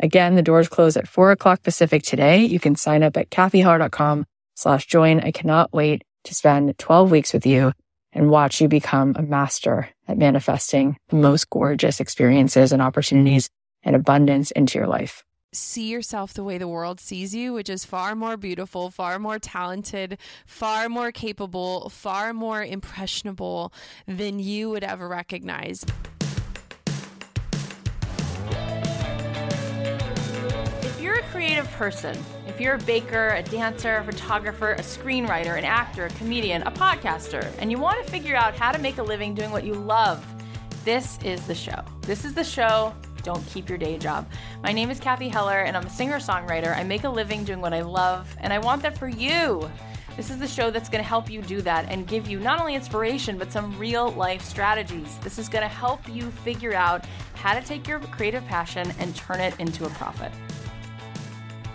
Again, the doors close at four o'clock Pacific today. You can sign up at cathyheller.com slash join. I cannot wait to spend 12 weeks with you and watch you become a master at manifesting the most gorgeous experiences and opportunities and abundance into your life. See yourself the way the world sees you, which is far more beautiful, far more talented, far more capable, far more impressionable than you would ever recognize. Creative person. If you're a baker, a dancer, a photographer, a screenwriter, an actor, a comedian, a podcaster, and you want to figure out how to make a living doing what you love, this is the show. This is the show. Don't keep your day job. My name is Cathy Heller, and I'm a singer songwriter. I make a living doing what I love, and I want that for you. This is the show that's going to help you do that and give you not only inspiration, but some real life strategies. This is going to help you figure out how to take your creative passion and turn it into a profit.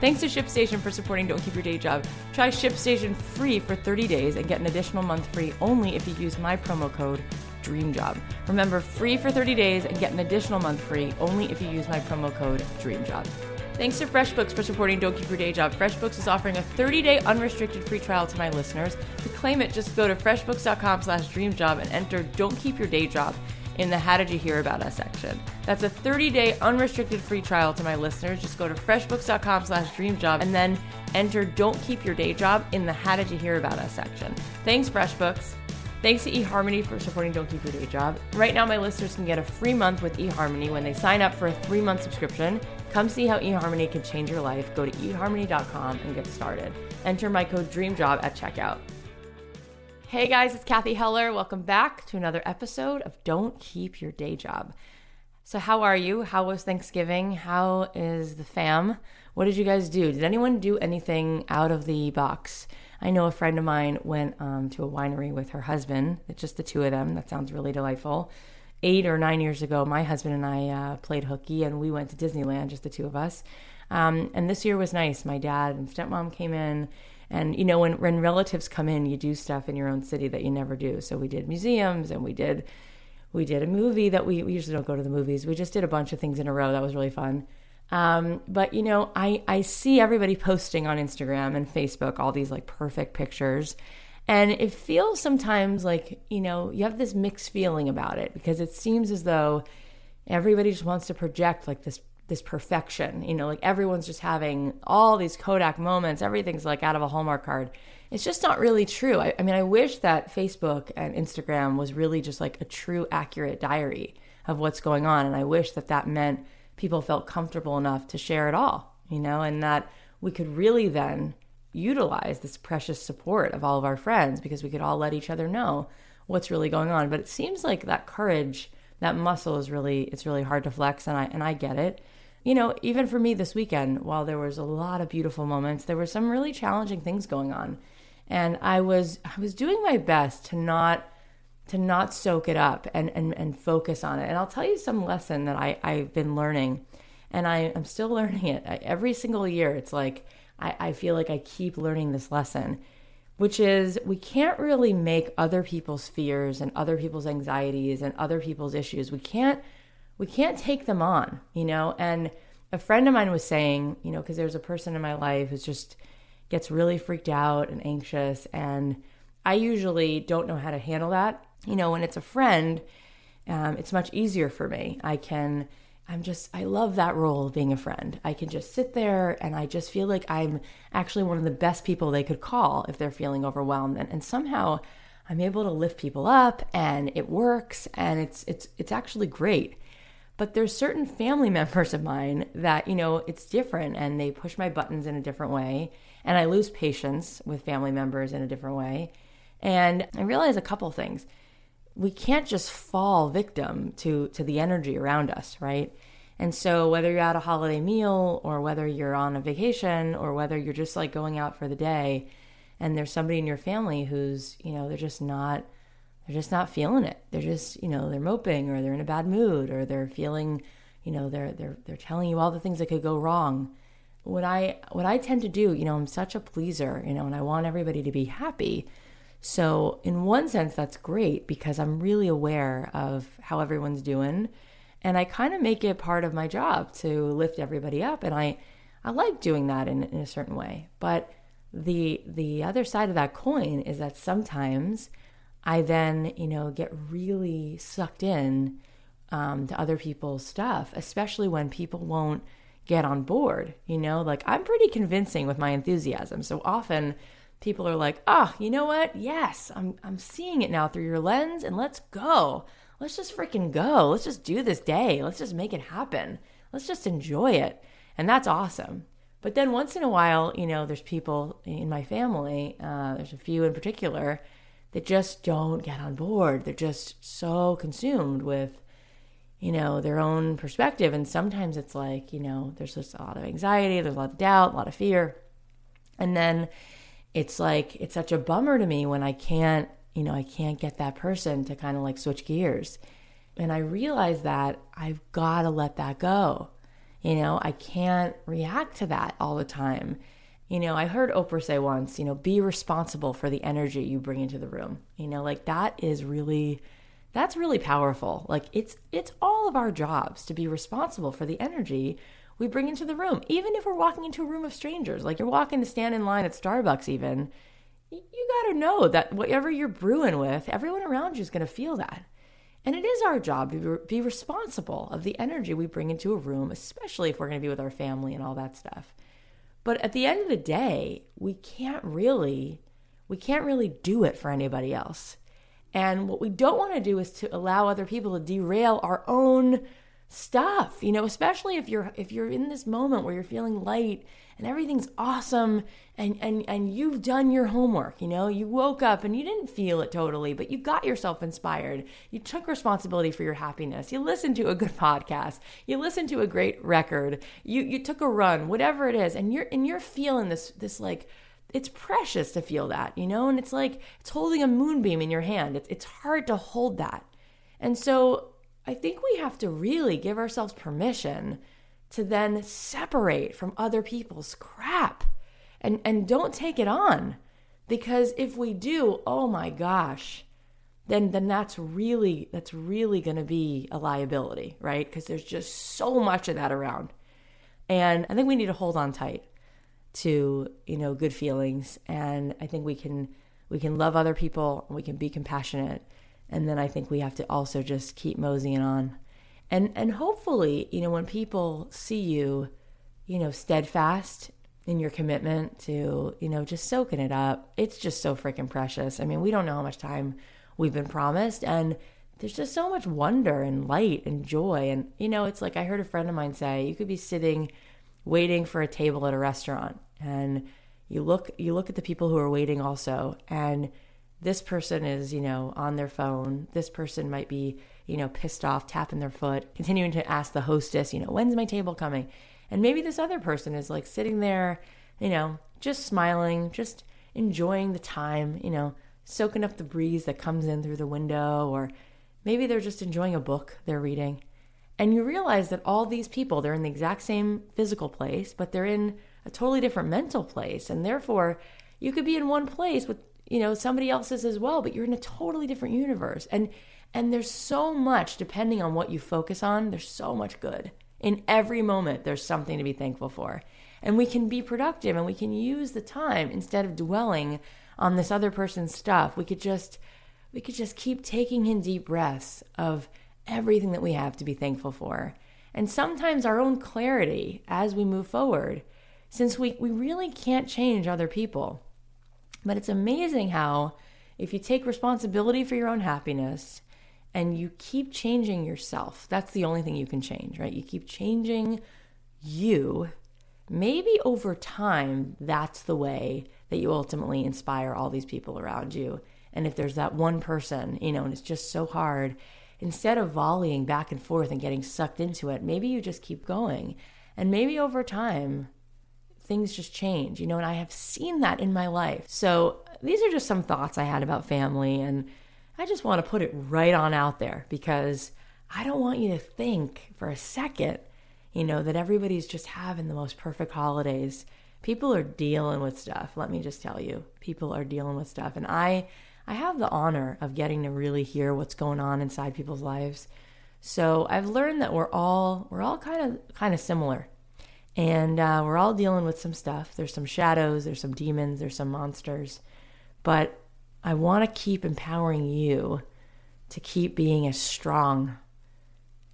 Thanks to ShipStation for supporting Don't Keep Your Day Job. Try ShipStation free for 30 days and get an additional month free only if you use my promo code DREAMJOB. Remember, free for 30 days and get an additional month free only if you use my promo code DREAMJOB. Thanks to FreshBooks for supporting Don't Keep Your Day Job. FreshBooks is offering a 30-day unrestricted free trial to my listeners. To claim it, just go to freshbooks.com slash dreamjob and enter Don't Keep Your Day Job in the How Did You Hear About Us section. That's a 30-day unrestricted free trial to my listeners. Just go to freshbooks.com slash dreamjob and then enter Don't Keep Your Day Job in the How Did You Hear About Us section. Thanks, FreshBooks. Thanks to eHarmony for supporting Don't Keep Your Day Job. Right now, my listeners can get a free month with eHarmony when they sign up for a three-month subscription. Come see how eHarmony can change your life. Go to eHarmony.com and get started. Enter my code DREAMJOB at checkout. Hey guys, it's Cathy Heller. Welcome back to another episode of Don't Keep Your Day Job. So, how are you? How was Thanksgiving? How is the fam? What did you guys do? Did anyone do anything out of the box? I know a friend of mine went um, to a winery with her husband, it's just the two of them. That sounds really delightful. Eight or nine years ago, my husband and I uh, played hooky and we went to Disneyland, just the two of us. Um, and this year was nice. My dad and stepmom came in and you know, when when relatives come in, you do stuff in your own city that you never do. So we did museums and we did we did a movie that we, we usually don't go to the movies. We just did a bunch of things in a row. That was really fun. Um, but you know, I I see everybody posting on Instagram and Facebook all these like perfect pictures. And it feels sometimes like, you know, you have this mixed feeling about it because it seems as though everybody just wants to project like this this perfection. You know, like everyone's just having all these Kodak moments. Everything's like out of a Hallmark card. It's just not really true. I, I mean, I wish that Facebook and Instagram was really just like a true, accurate diary of what's going on. And I wish that that meant people felt comfortable enough to share it all, you know, and that we could really then utilize this precious support of all of our friends because we could all let each other know what's really going on. But it seems like that courage, that muscle is really, it's really hard to flex. And I, and I get it you know, even for me this weekend, while there was a lot of beautiful moments, there were some really challenging things going on. And I was I was doing my best to not to not soak it up and and, and focus on it. And I'll tell you some lesson that I, I've been learning and I, I'm still learning it. Every single year it's like I, I feel like I keep learning this lesson, which is we can't really make other people's fears and other people's anxieties and other people's issues. We can't we can't take them on, you know? And a friend of mine was saying, you know, because there's a person in my life who's just gets really freaked out and anxious. And I usually don't know how to handle that. You know, when it's a friend, um, it's much easier for me. I can, I'm just, I love that role of being a friend. I can just sit there and I just feel like I'm actually one of the best people they could call if they're feeling overwhelmed. And, and somehow I'm able to lift people up and it works and it's it's it's actually great. But there's certain family members of mine that, you know, it's different and they push my buttons in a different way and I lose patience with family members in a different way. And I realize a couple things. We can't just fall victim to to the energy around us, right? And so whether you're at a holiday meal or whether you're on a vacation or whether you're just like going out for the day and there's somebody in your family who's, you know, they're just not they're just not feeling it. They're just, you know, they're moping or they're in a bad mood or they're feeling, you know, they're they're they're telling you all the things that could go wrong. What I what I tend to do, you know, I'm such a pleaser, you know, and I want everybody to be happy. So, in one sense that's great because I'm really aware of how everyone's doing and I kind of make it part of my job to lift everybody up and I I like doing that in, in a certain way. But the the other side of that coin is that sometimes I then, you know, get really sucked in um, to other people's stuff, especially when people won't get on board. You know, like I'm pretty convincing with my enthusiasm. So often people are like, oh, you know what? Yes, I'm, I'm seeing it now through your lens and let's go. Let's just freaking go. Let's just do this day. Let's just make it happen. Let's just enjoy it. And that's awesome. But then once in a while, you know, there's people in my family, uh, there's a few in particular that just don't get on board. They're just so consumed with, you know, their own perspective. And sometimes it's like, you know, there's just a lot of anxiety, there's a lot of doubt, a lot of fear. And then it's like, it's such a bummer to me when I can't, you know, I can't get that person to kind of like switch gears. And I realize that I've got to let that go. You know, I can't react to that all the time. You know, I heard Oprah say once, you know, be responsible for the energy you bring into the room. You know, like that is really that's really powerful. Like it's it's all of our jobs to be responsible for the energy we bring into the room. Even if we're walking into a room of strangers, like you're walking to stand in line at Starbucks even, you got to know that whatever you're brewing with, everyone around you is going to feel that. And it is our job to be responsible of the energy we bring into a room, especially if we're going to be with our family and all that stuff. But at the end of the day, we can't really we can't really do it for anybody else. And what we don't want to do is to allow other people to derail our own stuff. You know, especially if you're if you're in this moment where you're feeling light and everything's awesome and and and you've done your homework you know? You woke up and you didn't feel it totally but you got yourself inspired. You took responsibility for your happiness. You listened to a good podcast. You listened to a great record. You you took a run whatever it is and you're and you're feeling this this like it's precious to feel that you know? And it's like it's holding a moonbeam in your hand. It's it's hard to hold that. And so i think we have to really give ourselves permission to then separate from other people's crap. And and don't take it on because if we do oh my gosh then then that's really that's really going to be a liability right? Because there's just so much of that around. And i think we need to hold on tight to you know good feelings. And i think we can we can love other people we can be compassionate. And then i think we have to also just keep moseying on and and hopefully you know when people see you you know steadfast in your commitment to you know just soaking it up it's just so freaking precious. I mean we don't know how much time we've been promised and there's just so much wonder and light and joy. And you know it's like i heard a friend of mine say you could be sitting waiting for a table at a restaurant and you look you look at the people who are waiting also and this person is you know on their phone. This person might be you know, pissed off, tapping their foot, continuing to ask the hostess, you know, when's my table coming? And maybe this other person is like sitting there, you know, just smiling, just enjoying the time, you know, soaking up the breeze that comes in through the window, or maybe they're just enjoying a book they're reading. And you realize that all these people, they're in the exact same physical place, but they're in a totally different mental place. And therefore, you could be in one place with, you know, somebody else's as well, but you're in a totally different universe. And and there's so much, depending on what you focus on, there's so much good. In every moment, there's something to be thankful for. And we can be productive and we can use the time instead of dwelling on this other person's stuff. We could just we could just keep taking in deep breaths of everything that we have to be thankful for. And sometimes our own clarity as we move forward, since we, we really can't change other people. But it's amazing how if you take responsibility for your own happiness and you keep changing yourself, that's the only thing you can change, right? You keep changing you. Maybe over time, that's the way that you ultimately inspire all these people around you. And if there's that one person, you know, and it's just so hard, instead of volleying back and forth and getting sucked into it, maybe you just keep going. And maybe over time, things just change, you know, and I have seen that in my life. So these are just some thoughts I had about family, and I just want to put it right on out there because I don't want you to think for a second, you know, that everybody's just having the most perfect holidays. People are dealing with stuff, let me just tell you. People are dealing with stuff. And I I have the honor of getting to really hear what's going on inside people's lives. So I've learned that we're all we're all kind of kind of similar, and uh, we're all dealing with some stuff. There's some shadows, there's some demons, there's some monsters, but I want to keep empowering you to keep being as strong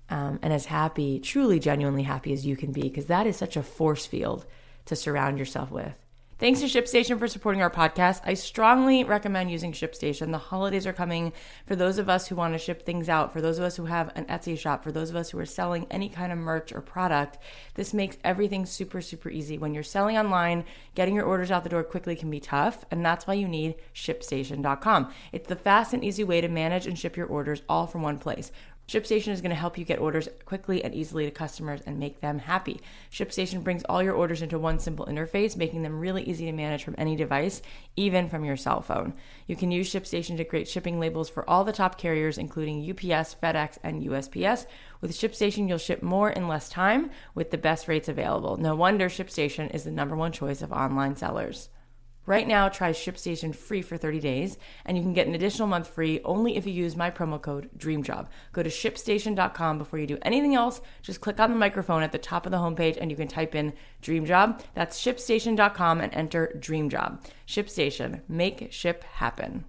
um, and as happy, truly, genuinely happy as you can be, because that is such a force field to surround yourself with. Thanks to ShipStation for supporting our podcast. I strongly recommend using ShipStation. The holidays are coming. For those of us who want to ship things out, for those of us who have an Etsy shop, for those of us who are selling any kind of merch or product, this makes everything super, super easy. When you're selling online, getting your orders out the door quickly can be tough, and that's why you need ShipStation.com. It's the fast and easy way to manage and ship your orders all from one place. ShipStation is going to help you get orders quickly and easily to customers and make them happy. ShipStation brings all your orders into one simple interface, making them really easy to manage from any device, even from your cell phone. You can use ShipStation to create shipping labels for all the top carriers, including UPS, FedEx, and USPS. With ShipStation, you'll ship more in less time with the best rates available. No wonder ShipStation is the number one choice of online sellers. Right now, try ShipStation free for 30 days, and you can get an additional month free only if you use my promo code DREAMJOB. Go to shipstation.com before you do anything else. Just click on the microphone at the top of the homepage and you can type in DREAMJOB. That's shipstation.com and enter DREAMJOB. ShipStation. Make ship happen.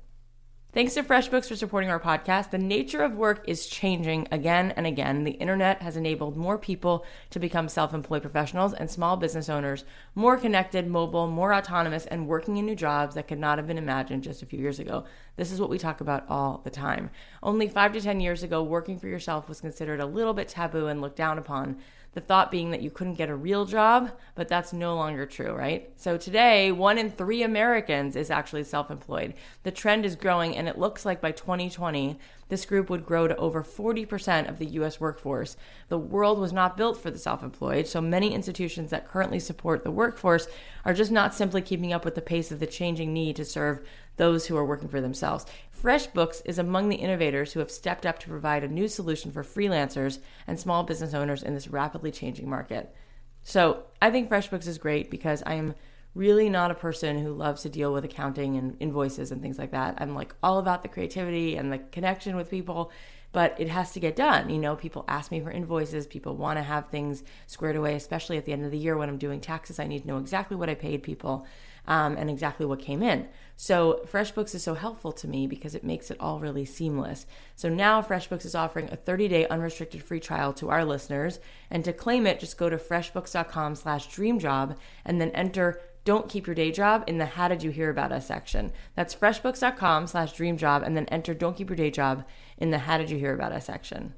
Thanks to FreshBooks for supporting our podcast. The nature of work is changing again and again. The internet has enabled more people to become self employed professionals and small business owners, more connected, mobile, more autonomous, and working in new jobs that could not have been imagined just a few years ago. This is what we talk about all the time. Only five to 10 years ago, working for yourself was considered a little bit taboo and looked down upon. The thought being that you couldn't get a real job, but that's no longer true, right? So today, one in three Americans is actually self employed. The trend is growing, and it looks like by 2020, this group would grow to over 40% of the US workforce. The world was not built for the self employed, so many institutions that currently support the workforce are just not simply keeping up with the pace of the changing need to serve those who are working for themselves. FreshBooks is among the innovators who have stepped up to provide a new solution for freelancers and small business owners in this rapidly changing market. So I think FreshBooks is great because I am really not a person who loves to deal with accounting and invoices and things like that. I'm like all about the creativity and the connection with people, but it has to get done. You know, people ask me for invoices, people want to have things squared away, especially at the end of the year when I'm doing taxes. I need to know exactly what I paid people um, and exactly what came in. So FreshBooks is so helpful to me because it makes it all really seamless. So now FreshBooks is offering a 30-day unrestricted free trial to our listeners, and to claim it, just go to freshbooks.com/dreamjob and then enter don't keep your day job in the how did you hear about us section. That's freshbooks.com slash dreamjob and then enter don't keep your day job in the how did you hear about us section.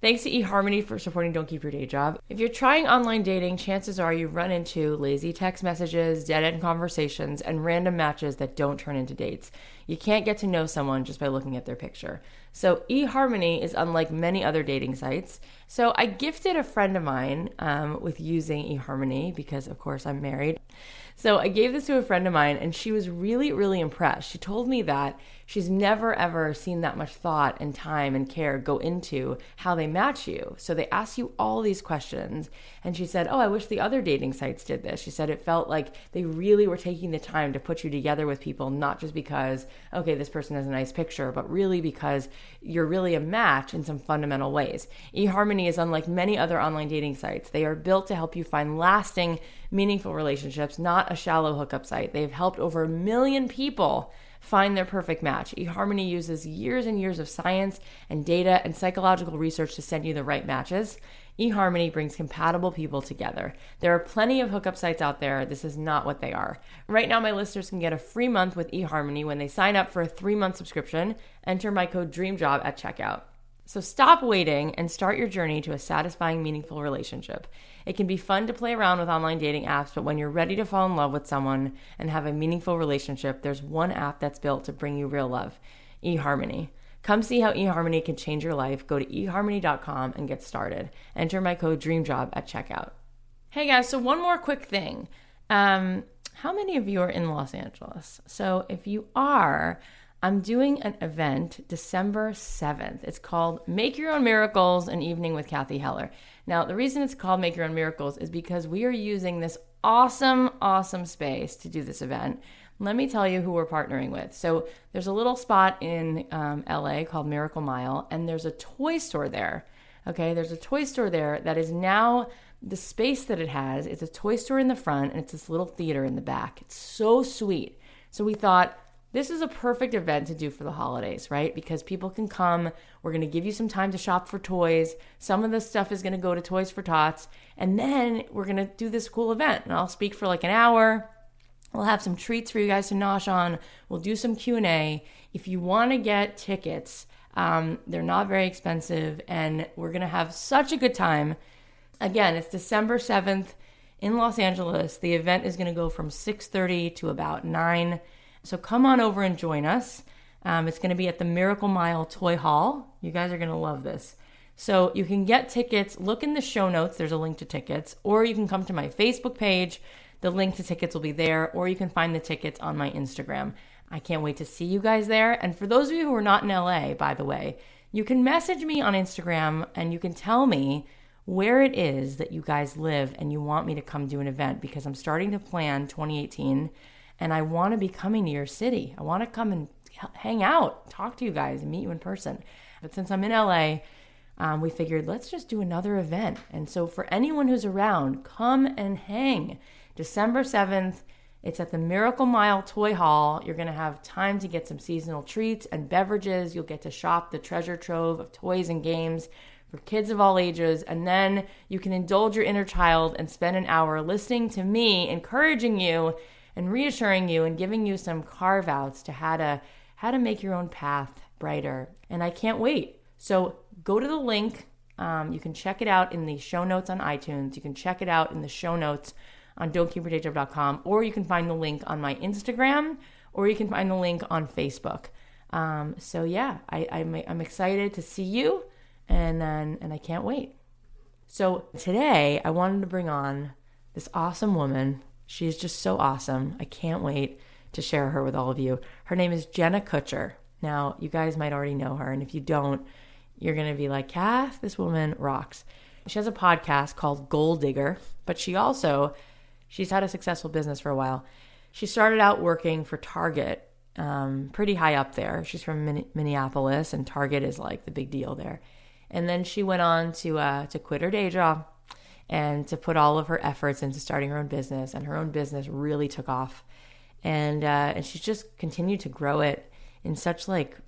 Thanks to eHarmony for supporting Don't Keep Your Day Job. If you're trying online dating, chances are you've run into lazy text messages, dead end conversations, and random matches that don't turn into dates. You can't get to know someone just by looking at their picture. So, eHarmony is unlike many other dating sites. So, I gifted a friend of mine um, with using eHarmony because, of course, I'm married. So, I gave this to a friend of mine, and she was really, really impressed. She told me that she's never ever seen that much thought and time and care go into how they match you. So they ask you all these questions. And she said, Oh, I wish the other dating sites did this. She said it felt like they really were taking the time to put you together with people, not just because, okay, this person has a nice picture, but really because you're really a match in some fundamental ways. eHarmony is unlike many other online dating sites. They are built to help you find lasting, meaningful relationships, not a shallow hookup site. They've helped over a million people find their perfect match. eHarmony uses years and years of science and data and psychological research to send you the right matches eHarmony brings compatible people together. There are plenty of hookup sites out there. This is not what they are. Right now, my listeners can get a free month with eHarmony when they sign up for a three month subscription. Enter my code DREAMJOB at checkout. So stop waiting and start your journey to a satisfying, meaningful relationship. It can be fun to play around with online dating apps, but when you're ready to fall in love with someone and have a meaningful relationship, there's one app that's built to bring you real love eHarmony. Come see how eHarmony can change your life. Go to eHarmony.com and get started. Enter my code DREAMJOB at checkout. Hey guys, so one more quick thing. Um, how many of you are in Los Angeles? So if you are, I'm doing an event December 7th. It's called Make Your Own Miracles An Evening with Cathy Heller. Now, the reason it's called Make Your Own Miracles is because we are using this awesome, awesome space to do this event let me tell you who we're partnering with. So there's a little spot in um, LA called Miracle Mile, and there's a toy store there. Okay, there's a toy store there that is now the space that it has. It's a toy store in the front, and it's this little theater in the back. It's so sweet. So we thought this is a perfect event to do for the holidays, right? Because people can come. We're going to give you some time to shop for toys. Some of the stuff is going to go to Toys for Tots, and then we're going to do this cool event. And I'll speak for like an hour We'll have some treats for you guys to nosh on. We'll do some Q and A. If you want to get tickets, um, they're not very expensive, and we're gonna have such a good time. Again, it's December seventh in Los Angeles. The event is gonna go from six thirty to about nine. So come on over and join us. Um, it's gonna be at the Miracle Mile Toy Hall. You guys are gonna love this. So you can get tickets. Look in the show notes. There's a link to tickets, or you can come to my Facebook page the link to tickets will be there, or you can find the tickets on my Instagram. I can't wait to see you guys there. And for those of you who are not in LA, by the way, you can message me on Instagram and you can tell me where it is that you guys live and you want me to come do an event because I'm starting to plan 2018 and I want to be coming to your city. I want to come and hang out, talk to you guys, and meet you in person. But since I'm in LA, um, we figured let's just do another event. And so for anyone who's around, come and hang. December 7th. It's at the Miracle Mile Toy Hall. You're going to have time to get some seasonal treats and beverages. You'll get to shop the treasure trove of toys and games for kids of all ages. And then you can indulge your inner child and spend an hour listening to me, encouraging you and reassuring you and giving you some carve outs to how to how to make your own path brighter. And I can't wait. So go to the link. Um, you can check it out in the show notes on iTunes. You can check it out in the show notes on don'tkeepyourdayjob.com, or you can find the link on my Instagram, or you can find the link on Facebook. Um, so yeah, I, I'm, I'm excited to see you, and then and I can't wait. So today I wanted to bring on this awesome woman. She's just so awesome. I can't wait to share her with all of you. Her name is Jenna Kutcher. Now, you guys might already know her, and if you don't, you're gonna be like, Kath, this woman rocks. She has a podcast called Goal Digger, but she also She's had a successful business for a while. She started out working for Target, um, pretty high up there. She's from Minneapolis, and Target is like the big deal there. And then she went on to uh, to quit her day job and to put all of her efforts into starting her own business. And her own business really took off, and uh, and she's just continued to grow it in such like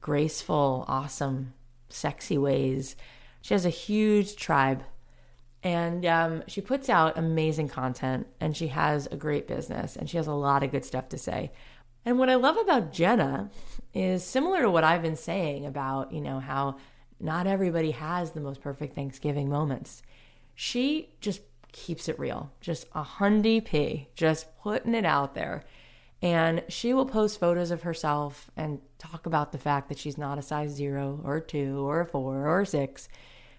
graceful, awesome, sexy ways. She has a huge tribe and um, she puts out amazing content and she has a great business and she has a lot of good stuff to say. And what I love about Jenna is similar to what I've been saying about, you know, how not everybody has the most perfect Thanksgiving moments. She just keeps it real, just a hundy p, just putting it out there. And she will post photos of herself and talk about the fact that she's not a size zero or two or four or six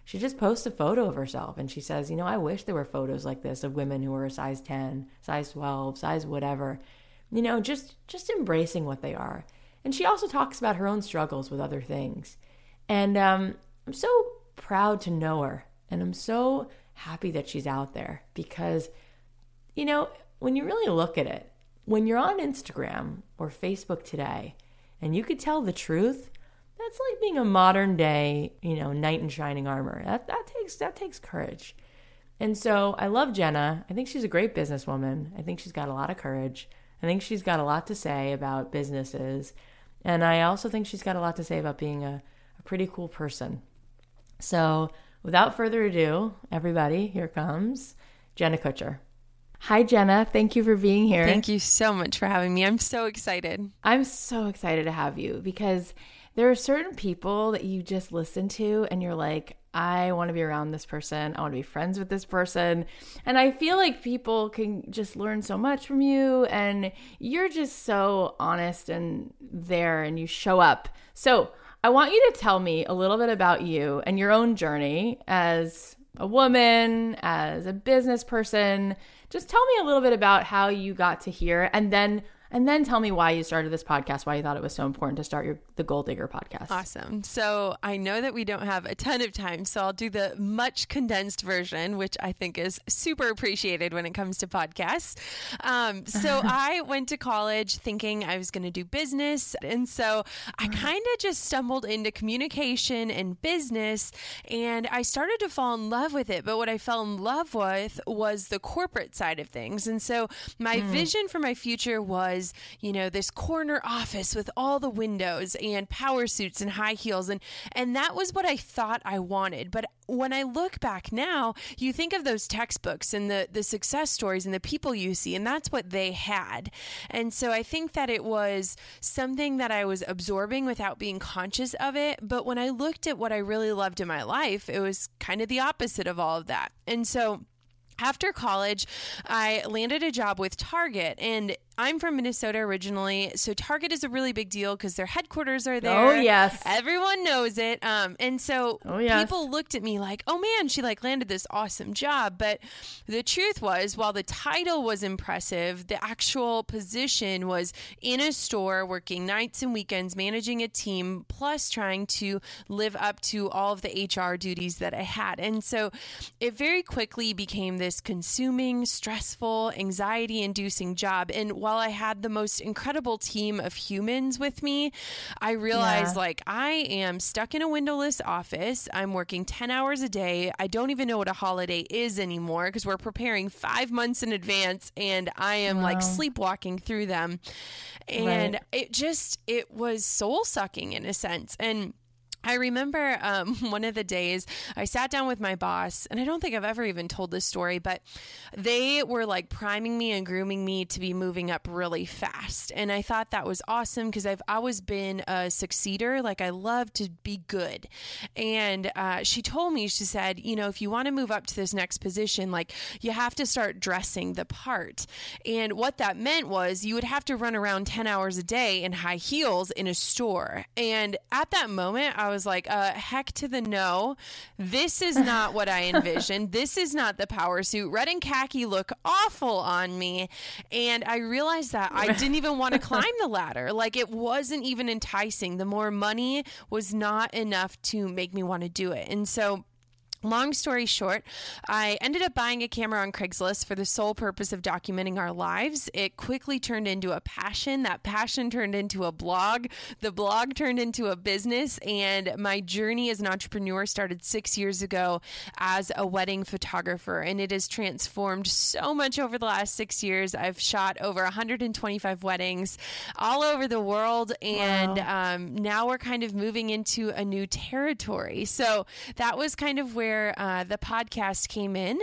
she just posts a photo of herself and she says, You know, I wish there were photos like this of women who are a size 10, size 12, size whatever. You know, just just embracing what they are. And she also talks about her own struggles with other things. And um, I'm so proud to know her. And I'm so happy that she's out there because, you know, when you really look at it, when you're on Instagram or Facebook today and you could tell the truth, that's like being a modern day, you know, knight in shining armor. That that takes that takes courage. And so I love Jenna. I think she's a great businesswoman. I think she's got a lot of courage. I think she's got a lot to say about businesses. And I also think she's got a lot to say about being a, a pretty cool person. So, without further ado, everybody, here comes Jenna Kutcher. Hi, Jenna. Thank you for being here. Thank you so much for having me. I'm so excited. I'm so excited to have you because there are certain people that you just listen to and you're like, I want to be around this person. I want to be friends with this person. And I feel like people can just learn so much from you. And you're just so honest and there and you show up. So I want you to tell me a little bit about you and your own journey as a woman, as a business person. Just tell me a little bit about how you got to here and then and then tell me why you started this podcast, why you thought it was so important to start your the Goal Digger podcast. Awesome. So I know that we don't have a ton of time, so I'll do the much condensed version, which I think is super appreciated when it comes to podcasts. Um, so I went to college thinking I was going to do business, and so I mm. kind of just stumbled into communication and business, and I started to fall in love with it. But what I fell in love with was the corporate side of things, and so my mm. vision for my future was you know, this corner office with all the windows and power suits and high heels and and that was what I thought I wanted. But when I look back now, you think of those textbooks and the the success stories and the people you see and that's what they had. And so I think that it was something that I was absorbing without being conscious of it, but when I looked at what I really loved in my life, it was kind of the opposite of all of that. And so after college, I landed a job with Target, and I'm from Minnesota originally, so Target is a really big deal because their headquarters are there. Oh yes, everyone knows it. Um, and so oh, yes. people looked at me like, "Oh man, she like landed this awesome job." But the truth was, while the title was impressive, the actual position was in a store, working nights and weekends, managing a team, plus trying to live up to all of the HR duties that I had. And so it very quickly became this consuming, stressful, anxiety-inducing job. And while I had the most incredible team of humans with me, I realized yeah. like I am stuck in a windowless office. I'm working 10 hours a day. I don't even know what a holiday is anymore because we're preparing five months in advance and I am wow. like sleepwalking through them. And right. it just, it was soul sucking in a sense. And I remember um, one of the days I sat down with my boss, and I don't think I've ever even told this story, but they were like priming me and grooming me to be moving up really fast. And I thought that was awesome because I've always been a succeeder. Like, I love to be good. And uh, she told me, she said, you know, if you want to move up to this next position, like, you have to start dressing the part. And what that meant was you would have to run around 10 hours a day in high heels in a store. And at that moment, I was like, uh, heck to the no. This is not what I envisioned. this is not the power suit. Red and khaki look awful on me. And I realized that I didn't even want to climb the ladder. Like it wasn't even enticing. The more money was not enough to make me want to do it. And so Long story short, I ended up buying a camera on Craigslist for the sole purpose of documenting our lives. It quickly turned into a passion. That passion turned into a blog. The blog turned into a business. And my journey as an entrepreneur started six years ago as a wedding photographer. And it has transformed so much over the last six years. I've shot over 125 weddings all over the world. And wow. um, now we're kind of moving into a new territory. So that was kind of where where uh, the podcast came in.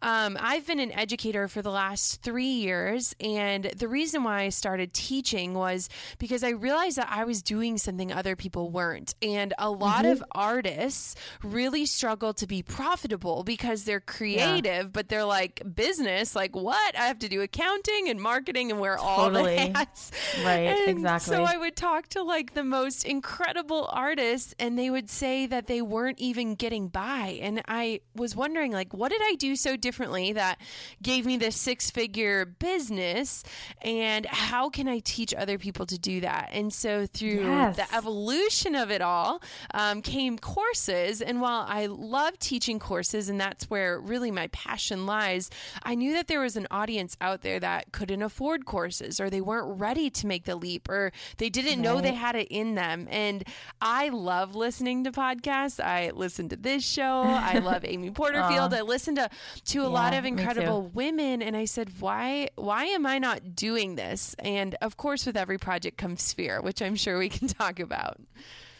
Um, I've been an educator for the last three years, and the reason why I started teaching was because I realized that I was doing something other people weren't. And a lot mm-hmm. of artists really struggle to be profitable because they're creative, yeah. but they're like business, like what? I have to do accounting and marketing and wear totally. all the hats. Right, and exactly. So I would talk to like the most incredible artists, and they would say that they weren't even getting by and I was wondering like what did I do so differently that gave me this six figure business? And how can I teach other people to do that? And so through yes. the evolution of it all um, came courses. And while I love teaching courses and that's where really my passion lies I knew that there was an audience out there that couldn't afford courses or they weren't ready to make the leap or they didn't right. know they had it in them. And I love listening to podcasts. I listen to this show I love Amy Porterfield. I listen to to a yeah, lot of incredible women, and I said, why why am I not doing this? And of course, with every project comes fear, which I'm sure we can talk about.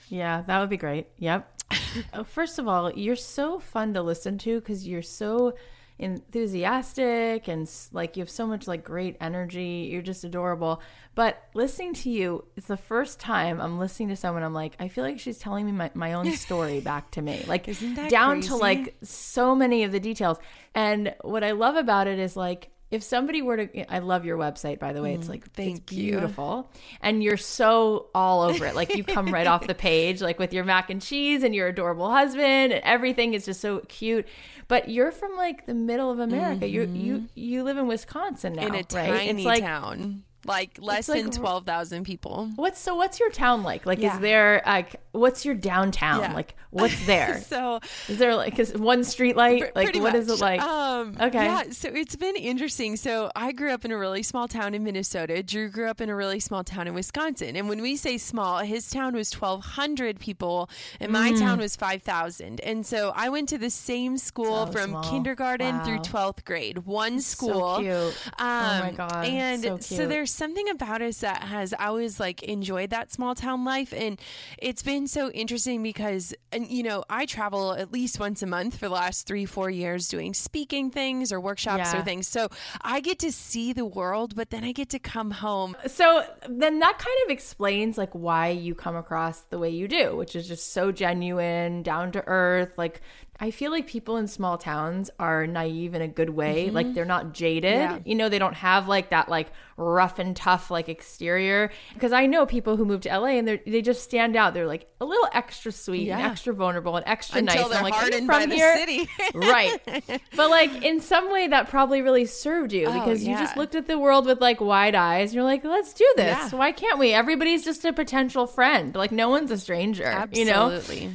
Yeah, that would be great. Yep. Oh, first of all, you're so fun to listen to because you're so enthusiastic and like you have so much like great energy. You're just adorable. But listening to you, it's the first time I'm listening to someone. I'm like, I feel like she's telling me my, my own story back to me, like down crazy? to like so many of the details. And what I love about it is like if somebody were to i love your website by the way. It's mm, like it's beautiful you. and you're so all over it. Like you come right off the page like with your mac and cheese and your adorable husband and everything is just so cute. But you're from like the middle of america. Mm-hmm. you you you live in wisconsin now in a right? tiny it's like, town like less like, than 12,000 people. What's so what's your town like? Like yeah. is there like what's your downtown? Yeah. Like what's there? so is there like is one street light? Like what much. is it like? Um okay. Yeah, so it's been interesting. So I grew up in a really small town in Minnesota. Drew grew up in a really small town in Wisconsin. And when we say small, his town was 1200 people and my mm. town was 5000. And so I went to the same school so from small. kindergarten wow. through 12th grade. One school. So cute. Um, oh my god. And so, so there's something about us that has always like enjoyed that small town life and it's been so interesting because and you know i travel at least once a month for the last three four years doing speaking things or workshops yeah. or things so i get to see the world but then i get to come home so then that kind of explains like why you come across the way you do which is just so genuine down to earth like I feel like people in small towns are naive in a good way. Mm-hmm. Like they're not jaded. Yeah. You know, they don't have like that like rough and tough like exterior. Because I know people who move to LA and they they just stand out. They're like a little extra sweet yeah. and extra vulnerable and extra Until nice. They're like, hardened from by here? the city. right. But like in some way that probably really served you oh, because yeah. you just looked at the world with like wide eyes. And you're like, let's do this. Why can't we? Everybody's just a potential friend. Like no one's a stranger. Absolutely. You know?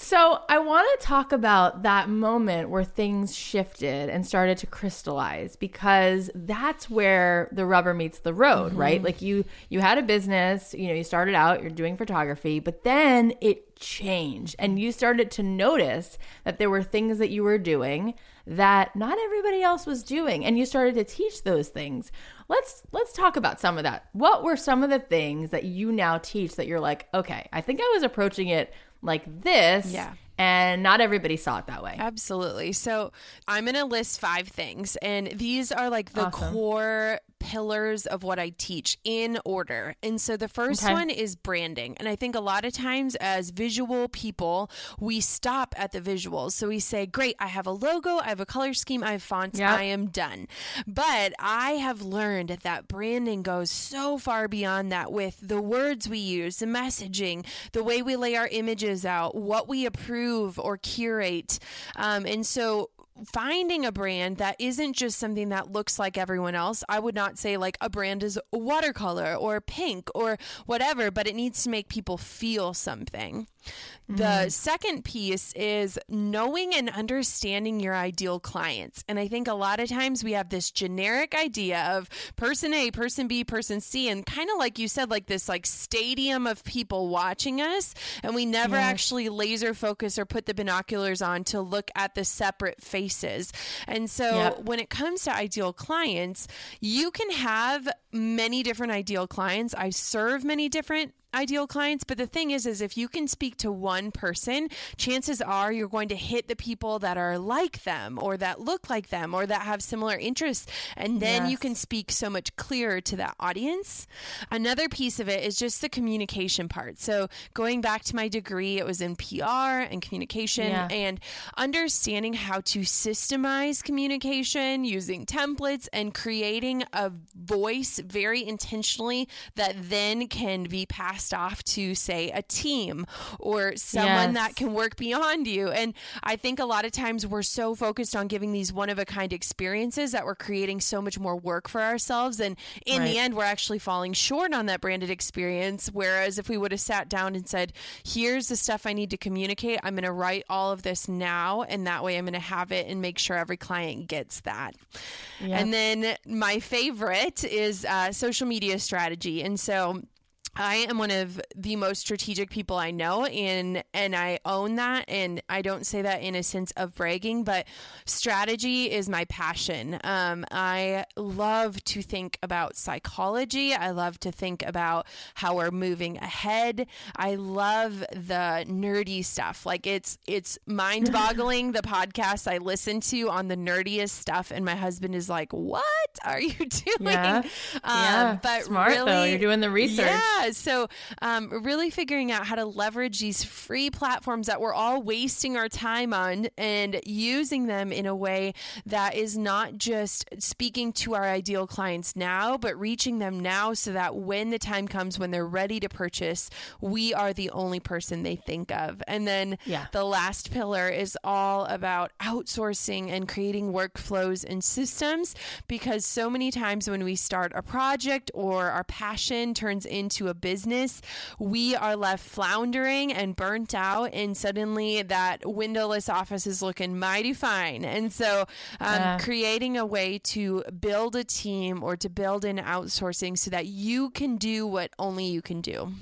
So, I want to talk about that moment where things shifted and started to crystallize because that's where the rubber meets the road, mm-hmm. right? Like you you had a business, you know, you started out, you're doing photography, but then it changed and you started to notice that there were things that you were doing that not everybody else was doing and you started to teach those things. Let's let's talk about some of that. What were some of the things that you now teach that you're like, okay, I think I was approaching it like this. Yeah. And not everybody saw it that way. Absolutely. So I'm going to list five things, and these are like the awesome. core pillars of what I teach in order. And so the first okay. one is branding. And I think a lot of times as visual people, we stop at the visuals. So we say, Great, I have a logo, I have a color scheme, I have fonts, yep. I am done. But I have learned that branding goes so far beyond that with the words we use, the messaging, the way we lay our images out, what we approve or curate. Um, and so finding a brand that isn't just something that looks like everyone else. I would not say like a brand is watercolor or pink or whatever, but it needs to make people feel something. The mm. second piece is knowing and understanding your ideal clients. And I think a lot of times we have this generic idea of person A, person B, person C, and kind of like you said, like this like stadium of people watching us. And we never yes. actually laser focus or put the binoculars on to look at the separate faces. And so yep. when it comes to ideal clients, you can have many different ideal clients. I serve many different ideal clients but the thing is is if you can speak to one person chances are you're going to hit the people that are like them or that look like them or that have similar interests and then yes. you can speak so much clearer to that audience another piece of it is just the communication part so going back to my degree it was in PR and communication yeah. and understanding how to systemize communication using templates and creating a voice very intentionally that then can be passed passed off to, say, a team or someone yes. that can work beyond you. And I think a lot of times we're so focused on giving these one of a kind experiences that we're creating so much more work for ourselves. And in right. the end, we're actually falling short on that branded experience. Whereas if we would have sat down and said, here's the stuff I need to communicate, I'm going to write all of this now. And that way I'm going to have it and make sure every client gets that. Yep. And then my favorite is uh, social media strategy. And so I am one of the most strategic people I know and and I own that and I don't say that in a sense of bragging but strategy is my passion. Um, I love to think about psychology. I love to think about how we're moving ahead. I love the nerdy stuff. Like it's it's mind-boggling the podcasts I listen to on the nerdiest stuff and my husband is like, "What are you doing?" Yeah. Um, yeah. but smart really, though. You're doing the research. Yeah, so, um, really figuring out how to leverage these free platforms that we're all wasting our time on and using them in a way that is not just speaking to our ideal clients now, but reaching them now so that when the time comes when they're ready to purchase, we are the only person they think of. And then yeah. the last pillar is all about outsourcing and creating workflows and systems because so many times when we start a project or our passion turns into a business, we are left floundering and burnt out, and suddenly that windowless office is looking mighty fine. And so, um, creating a way to build a team or to build in outsourcing so that you can do what only you can do.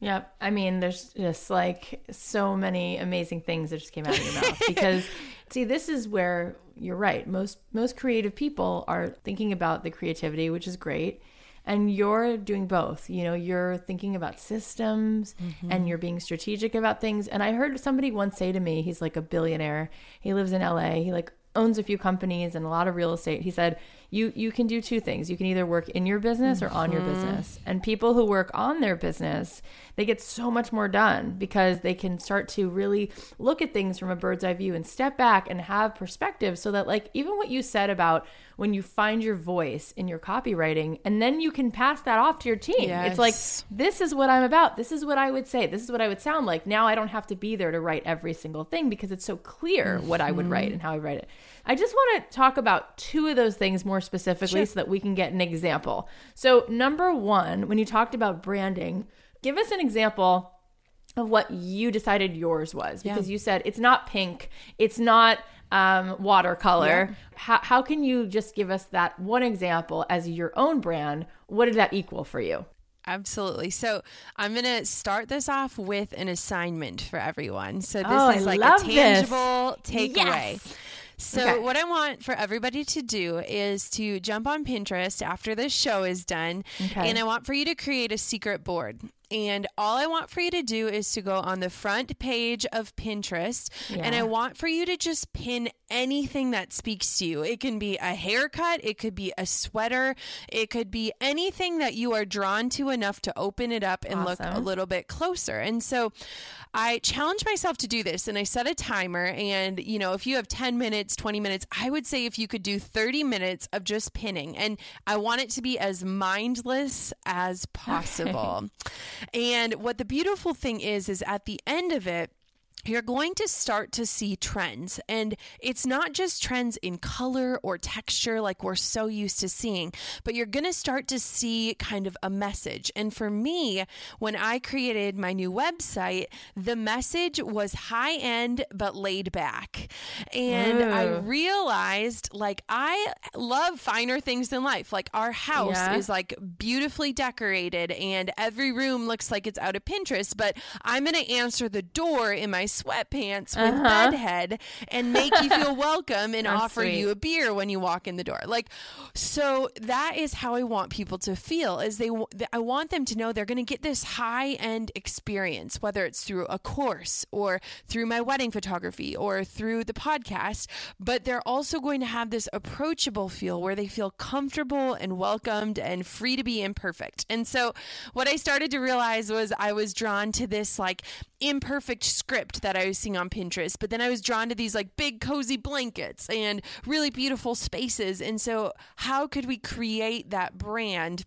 Yep. I mean, there's just like so many amazing things that just came out of your mouth because see, this is where you're right. Most most creative people are thinking about the creativity, which is great and you're doing both you know you're thinking about systems mm-hmm. and you're being strategic about things. And i heard somebody once say to me he's like a billionaire. He lives in la he like owns a few companies and a lot of real estate. He said you you can do two things. You can either work in your business or on your mm-hmm. business. And people who work on their business they get so much more done because they can start to really look at things from a bird's eye view and step back and have perspective so that like even what you said about when you find your voice in your copywriting and then you can pass that off to your team. Yes. It's like, this is what I'm about. This is what I would say. This is what I would sound like. Now I don't have to be there to write every single thing because it's so clear mm-hmm. what I would write mm-hmm. and how I write it. I just want to talk about two of those things more specifically sure. so that we can get an example. So, number one, when you talked about branding, give us an example of what you decided yours was because yeah. you said it's not pink, it's not um, watercolor. Yeah. How, how can you just give us that one example as your own brand? What did that equal for you? Absolutely. So I'm going to start this off with an assignment for everyone. So this oh, is I like a tangible takeaway. Yes. So, okay. what I want for everybody to do is to jump on Pinterest after this show is done. Okay. And I want for you to create a secret board. And all I want for you to do is to go on the front page of Pinterest. Yeah. And I want for you to just pin anything that speaks to you. It can be a haircut, it could be a sweater, it could be anything that you are drawn to enough to open it up and awesome. look a little bit closer. And so I challenge myself to do this and I set a timer. And, you know, if you have 10 minutes, 20 minutes, I would say if you could do 30 minutes of just pinning. And I want it to be as mindless as possible. and what the beautiful thing is, is at the end of it, you're going to start to see trends. And it's not just trends in color or texture like we're so used to seeing, but you're going to start to see kind of a message. And for me, when I created my new website, the message was high end but laid back. And Ooh. I realized like I love finer things in life. Like our house yeah. is like beautifully decorated and every room looks like it's out of Pinterest, but I'm going to answer the door in my sweatpants with uh-huh. bedhead and make you feel welcome and offer sweet. you a beer when you walk in the door. Like, so that is how I want people to feel. Is they, I want them to know they're going to get this high end experience, whether it's through a course or through my wedding photography or through the podcast, but they're also going to have this approachable feel where they feel comfortable and welcomed and free to be imperfect. And so, what I started to realize was I was drawn to this like imperfect script that I was seeing on Pinterest, but then I was drawn to these like big cozy blankets and really beautiful spaces. And so, how could we create that brand?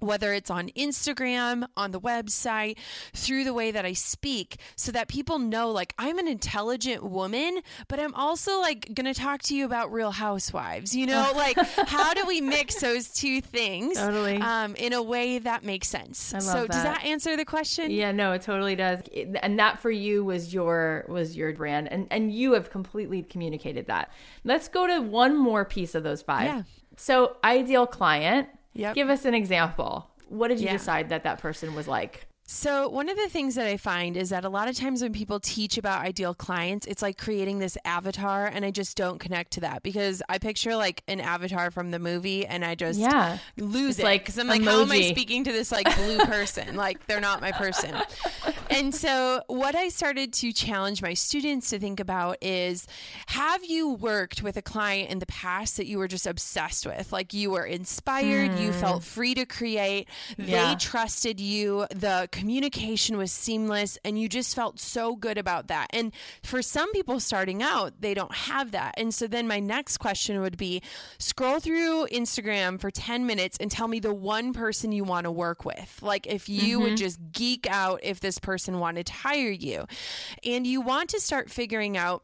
Whether it's on Instagram, on the website, through the way that I speak, so that people know like I'm an intelligent woman, but I'm also like going to talk to you about real housewives. You know, like how do we mix those two things totally. um, in a way that makes sense? so that. does that answer the question? Yeah, no, it totally does. And that for you was your was your brand, and and you have completely communicated that. Let's go to one more piece of those five. Yeah. So ideal client Yep. Give us an example. what did you yeah. decide that that person was like? So, one of the things that I find is that a lot of times when people teach about ideal clients, it's like creating this avatar, and I just don't connect to that because I picture like an avatar from the movie and I just yeah. lose it's it. Like, because I'm like, emoji. how am I speaking to this like blue person? like, they're not my person. and so, what I started to challenge my students to think about is have you worked with a client in the past that you were just obsessed with? Like, you were inspired, mm. you felt free to create, yeah. they trusted you, the communication was seamless and you just felt so good about that. And for some people starting out, they don't have that. And so then my next question would be scroll through Instagram for 10 minutes and tell me the one person you want to work with. Like if you mm-hmm. would just geek out if this person wanted to hire you. And you want to start figuring out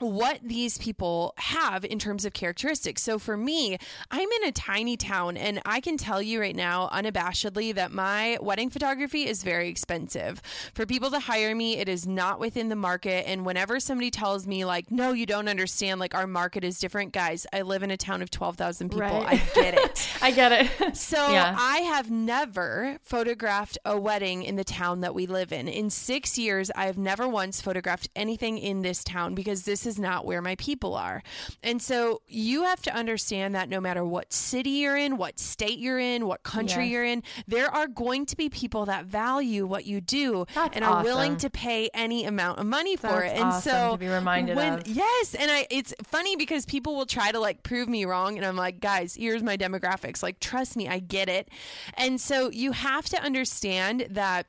what these people have in terms of characteristics. So for me, I'm in a tiny town and I can tell you right now unabashedly that my wedding photography is very expensive. For people to hire me, it is not within the market and whenever somebody tells me like, "No, you don't understand, like our market is different." Guys, I live in a town of 12,000 people. Right. I get it. I get it. So, yeah. I have never photographed a wedding in the town that we live in. In 6 years, I have never once photographed anything in this town because this is is not where my people are. And so you have to understand that no matter what city you're in, what state you're in, what country yes. you're in, there are going to be people that value what you do That's and are willing to pay any amount of money That's for it. And awesome so to be reminded when, of. Yes, and I it's funny because people will try to like prove me wrong and I'm like, "Guys, here's my demographics. Like trust me, I get it." And so you have to understand that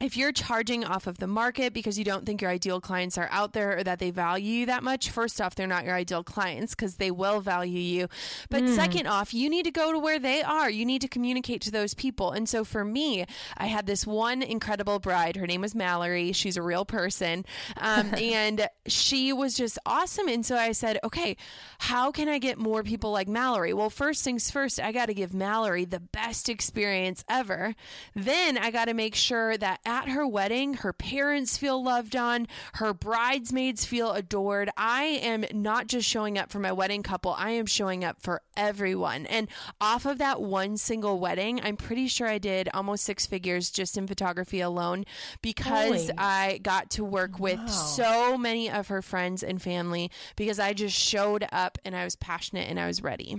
if you're charging off of the market because you don't think your ideal clients are out there or that they value you that much, first off, they're not your ideal clients because they will value you. But mm. second off, you need to go to where they are. You need to communicate to those people. And so for me, I had this one incredible bride. Her name was Mallory. She's a real person. Um, and she was just awesome. And so I said, okay, how can I get more people like Mallory? Well, first things first, I got to give Mallory the best experience ever. Then I got to make sure that at her wedding, her parents feel loved on, her bridesmaids feel adored. I am not just showing up for my wedding couple, I am showing up for everyone. And off of that one single wedding, I'm pretty sure I did almost six figures just in photography alone because Holy. I got to work with wow. so many of her friends and family because I just showed up and I was passionate and I was ready.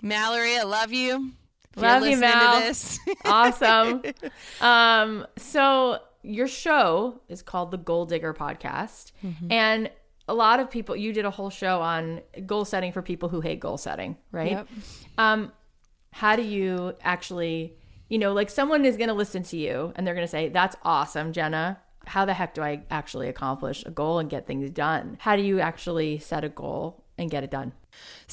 Mallory, I love you. Love you, Mal. awesome. Um, so your show is called the Goal Digger Podcast, mm-hmm. and a lot of people. You did a whole show on goal setting for people who hate goal setting, right? Yep. Um, how do you actually, you know, like someone is going to listen to you and they're going to say, "That's awesome, Jenna." How the heck do I actually accomplish a goal and get things done? How do you actually set a goal and get it done?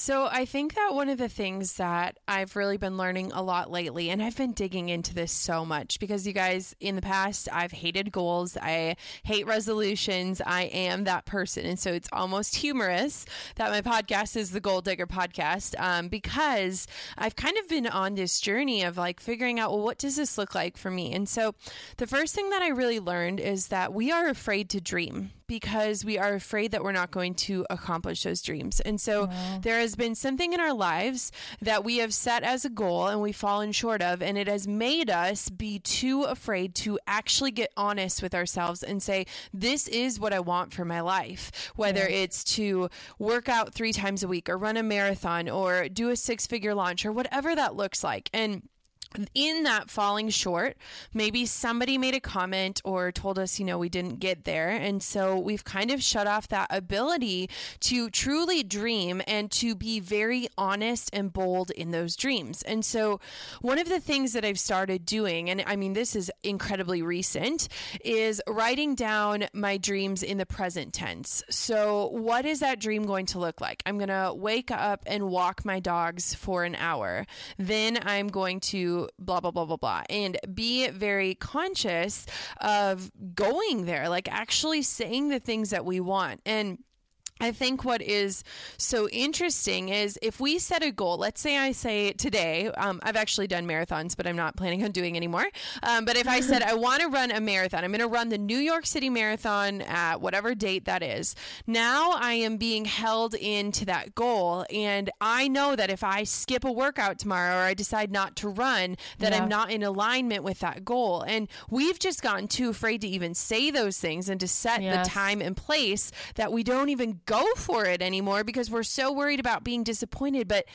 So, I think that one of the things that I've really been learning a lot lately, and I've been digging into this so much because you guys, in the past, I've hated goals. I hate resolutions. I am that person. And so it's almost humorous that my podcast is the Goal Digger podcast um, because I've kind of been on this journey of like figuring out, well, what does this look like for me? And so the first thing that I really learned is that we are afraid to dream because we are afraid that we're not going to accomplish those dreams. And so wow. there has been something in our lives that we have set as a goal and we've fallen short of, and it has made us be too afraid to actually get honest with ourselves and say, This is what I want for my life. Whether yeah. it's to work out three times a week or run a marathon or do a six figure launch or whatever that looks like. And in that falling short, maybe somebody made a comment or told us, you know, we didn't get there. And so we've kind of shut off that ability to truly dream and to be very honest and bold in those dreams. And so one of the things that I've started doing, and I mean, this is incredibly recent, is writing down my dreams in the present tense. So, what is that dream going to look like? I'm going to wake up and walk my dogs for an hour. Then I'm going to blah, blah, blah, blah, blah. And be very conscious of going there, like actually saying the things that we want. And I think what is so interesting is if we set a goal, let's say I say today, um, I've actually done marathons, but I'm not planning on doing anymore. Um, but if I said I want to run a marathon, I'm going to run the New York City Marathon at whatever date that is. Now I am being held into that goal. And I know that if I skip a workout tomorrow or I decide not to run, that yeah. I'm not in alignment with that goal. And we've just gotten too afraid to even say those things and to set yes. the time and place that we don't even go for it anymore because we're so worried about being disappointed. But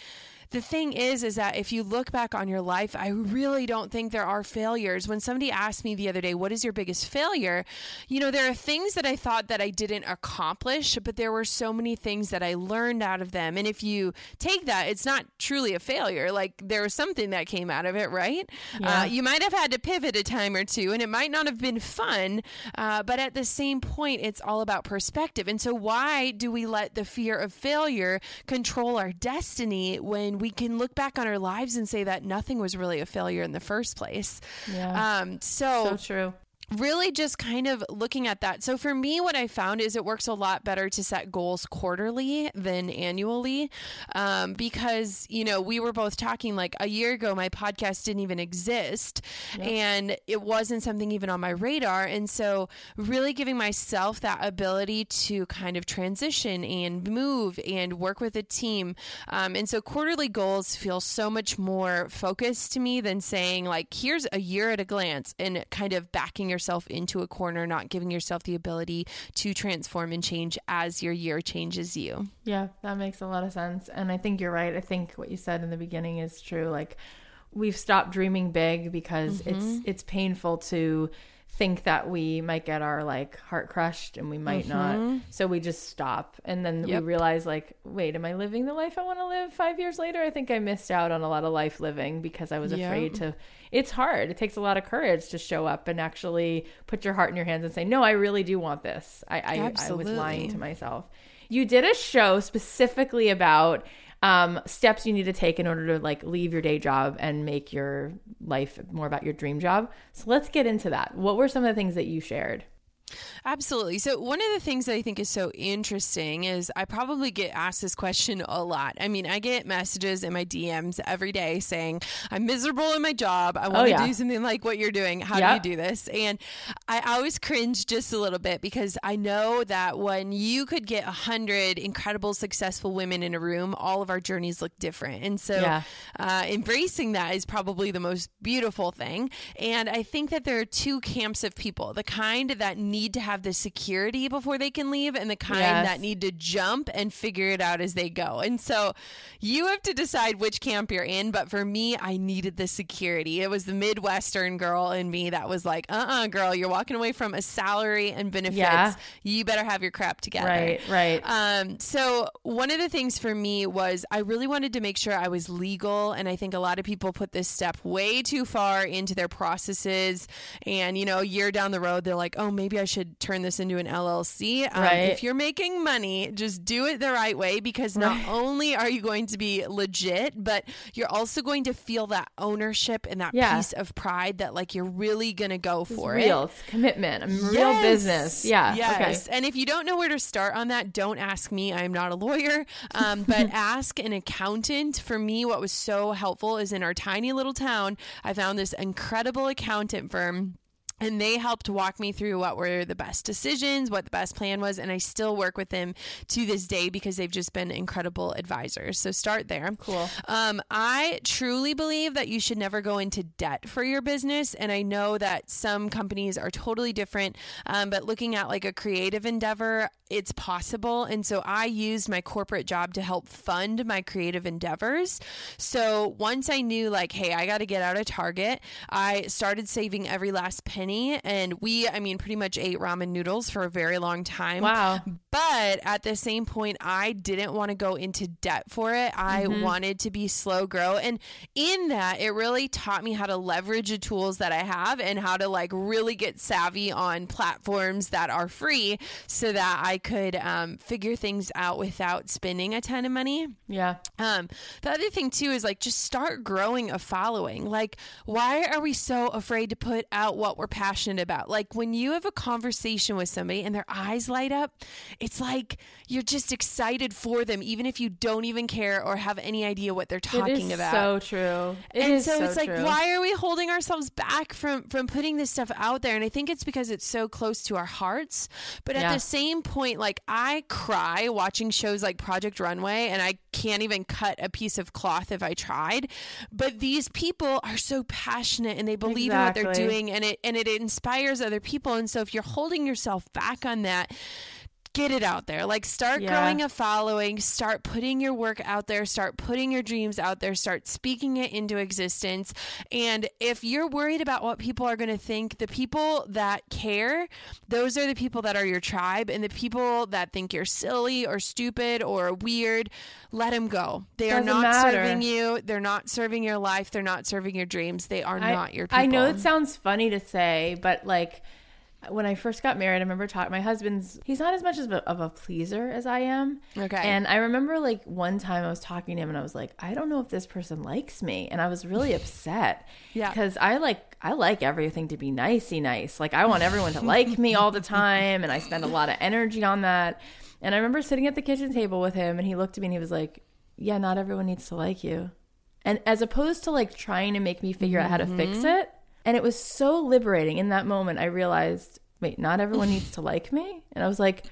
the thing is is that if you look back on your life i really don't think there are failures. When somebody asked me the other day what is your biggest failure? You know there are things that i thought that i didn't accomplish but there were so many things that i learned out of them. And if you take that it's not truly a failure. Like there was something that came out of it right? Uh, yeah. uh, you might have had to pivot a time or two and it might not have been fun uh, but at the same point it's all about perspective. And so why do we let the fear of failure control our destiny when we can look back on our lives and say that nothing was really a failure in the first place. Yeah. Um, so, so true really just kind of looking at that. So for me, what I found is it works a lot better to set goals quarterly than annually, um, because you know we were both talking like a year ago, my podcast didn't even exist, yep. and it wasn't something even on my radar, and so really giving myself that ability to kind of transition and move and work with a team, um, and so quarterly goals feel so much more focused to me than saying like here's a year at a glance and kind of backing your yourself into a corner, not giving yourself the ability to transform and change as your year changes you. Yeah, that makes a lot of sense. And I think you're right. I think what you said in the beginning is true. Like we've stopped dreaming big because mm-hmm. it's it's painful to think that we might get our like heart crushed and we might mm-hmm. not. So we just stop. And then yep. we realize like, wait, am I living the life I want to live 5 years later? I think I missed out on a lot of life living because I was yep. afraid to it's hard. It takes a lot of courage to show up and actually put your heart in your hands and say, "No, I really do want this." I I, I was lying to myself. You did a show specifically about um, steps you need to take in order to like leave your day job and make your life more about your dream job. So let's get into that. What were some of the things that you shared? Absolutely. So, one of the things that I think is so interesting is I probably get asked this question a lot. I mean, I get messages in my DMs every day saying, I'm miserable in my job. I want to oh, yeah. do something like what you're doing. How yep. do you do this? And I always cringe just a little bit because I know that when you could get a hundred incredible, successful women in a room, all of our journeys look different. And so, yeah. uh, embracing that is probably the most beautiful thing. And I think that there are two camps of people the kind that need need to have the security before they can leave and the kind yes. that need to jump and figure it out as they go. And so you have to decide which camp you're in. But for me, I needed the security. It was the Midwestern girl in me that was like, uh uh-uh, uh girl, you're walking away from a salary and benefits. Yeah. You better have your crap together. Right, right. Um, so one of the things for me was I really wanted to make sure I was legal. And I think a lot of people put this step way too far into their processes. And, you know, a year down the road, they're like, oh, maybe I should turn this into an LLC. Um, right. If you're making money, just do it the right way because not right. only are you going to be legit, but you're also going to feel that ownership and that yeah. piece of pride that like you're really going to go for real. it. It's commitment, a yes. real business. Yeah. Yes. Okay. And if you don't know where to start on that, don't ask me. I'm not a lawyer, um, but ask an accountant. For me, what was so helpful is in our tiny little town, I found this incredible accountant firm and they helped walk me through what were the best decisions, what the best plan was, and I still work with them to this day because they've just been incredible advisors. So start there. Cool. Um, I truly believe that you should never go into debt for your business, and I know that some companies are totally different. Um, but looking at like a creative endeavor, it's possible, and so I used my corporate job to help fund my creative endeavors. So once I knew like, hey, I got to get out of Target, I started saving every last penny penny. And we, I mean, pretty much ate ramen noodles for a very long time. Wow. But at the same point, I didn't want to go into debt for it. I mm-hmm. wanted to be slow grow. And in that, it really taught me how to leverage the tools that I have and how to like really get savvy on platforms that are free so that I could um, figure things out without spending a ton of money. Yeah. Um, the other thing too is like just start growing a following. Like, why are we so afraid to put out what we're passionate about. Like when you have a conversation with somebody and their eyes light up, it's like you're just excited for them, even if you don't even care or have any idea what they're talking about. So true. It and so, so, it's like, why are we holding ourselves back from from putting this stuff out there? And I think it's because it's so close to our hearts. But at yeah. the same point, like I cry watching shows like Project Runway, and I can't even cut a piece of cloth if I tried. But these people are so passionate and they believe exactly. in what they're doing, and it and it inspires other people. And so if you're holding yourself back on that get it out there. Like start yeah. growing a following, start putting your work out there, start putting your dreams out there, start speaking it into existence. And if you're worried about what people are going to think, the people that care, those are the people that are your tribe and the people that think you're silly or stupid or weird, let them go. They Doesn't are not matter. serving you. They're not serving your life. They're not serving your dreams. They are I, not your people. I know it sounds funny to say, but like when I first got married, I remember talking. My husband's he's not as much of a, of a pleaser as I am. Okay. And I remember like one time I was talking to him and I was like, I don't know if this person likes me, and I was really upset. yeah. Because I like I like everything to be nicey nice. Like I want everyone to like me all the time, and I spend a lot of energy on that. And I remember sitting at the kitchen table with him, and he looked at me and he was like, "Yeah, not everyone needs to like you." And as opposed to like trying to make me figure out how to fix mm-hmm. it, and it was so liberating in that moment. I realized, wait, not everyone needs to like me. And I was like,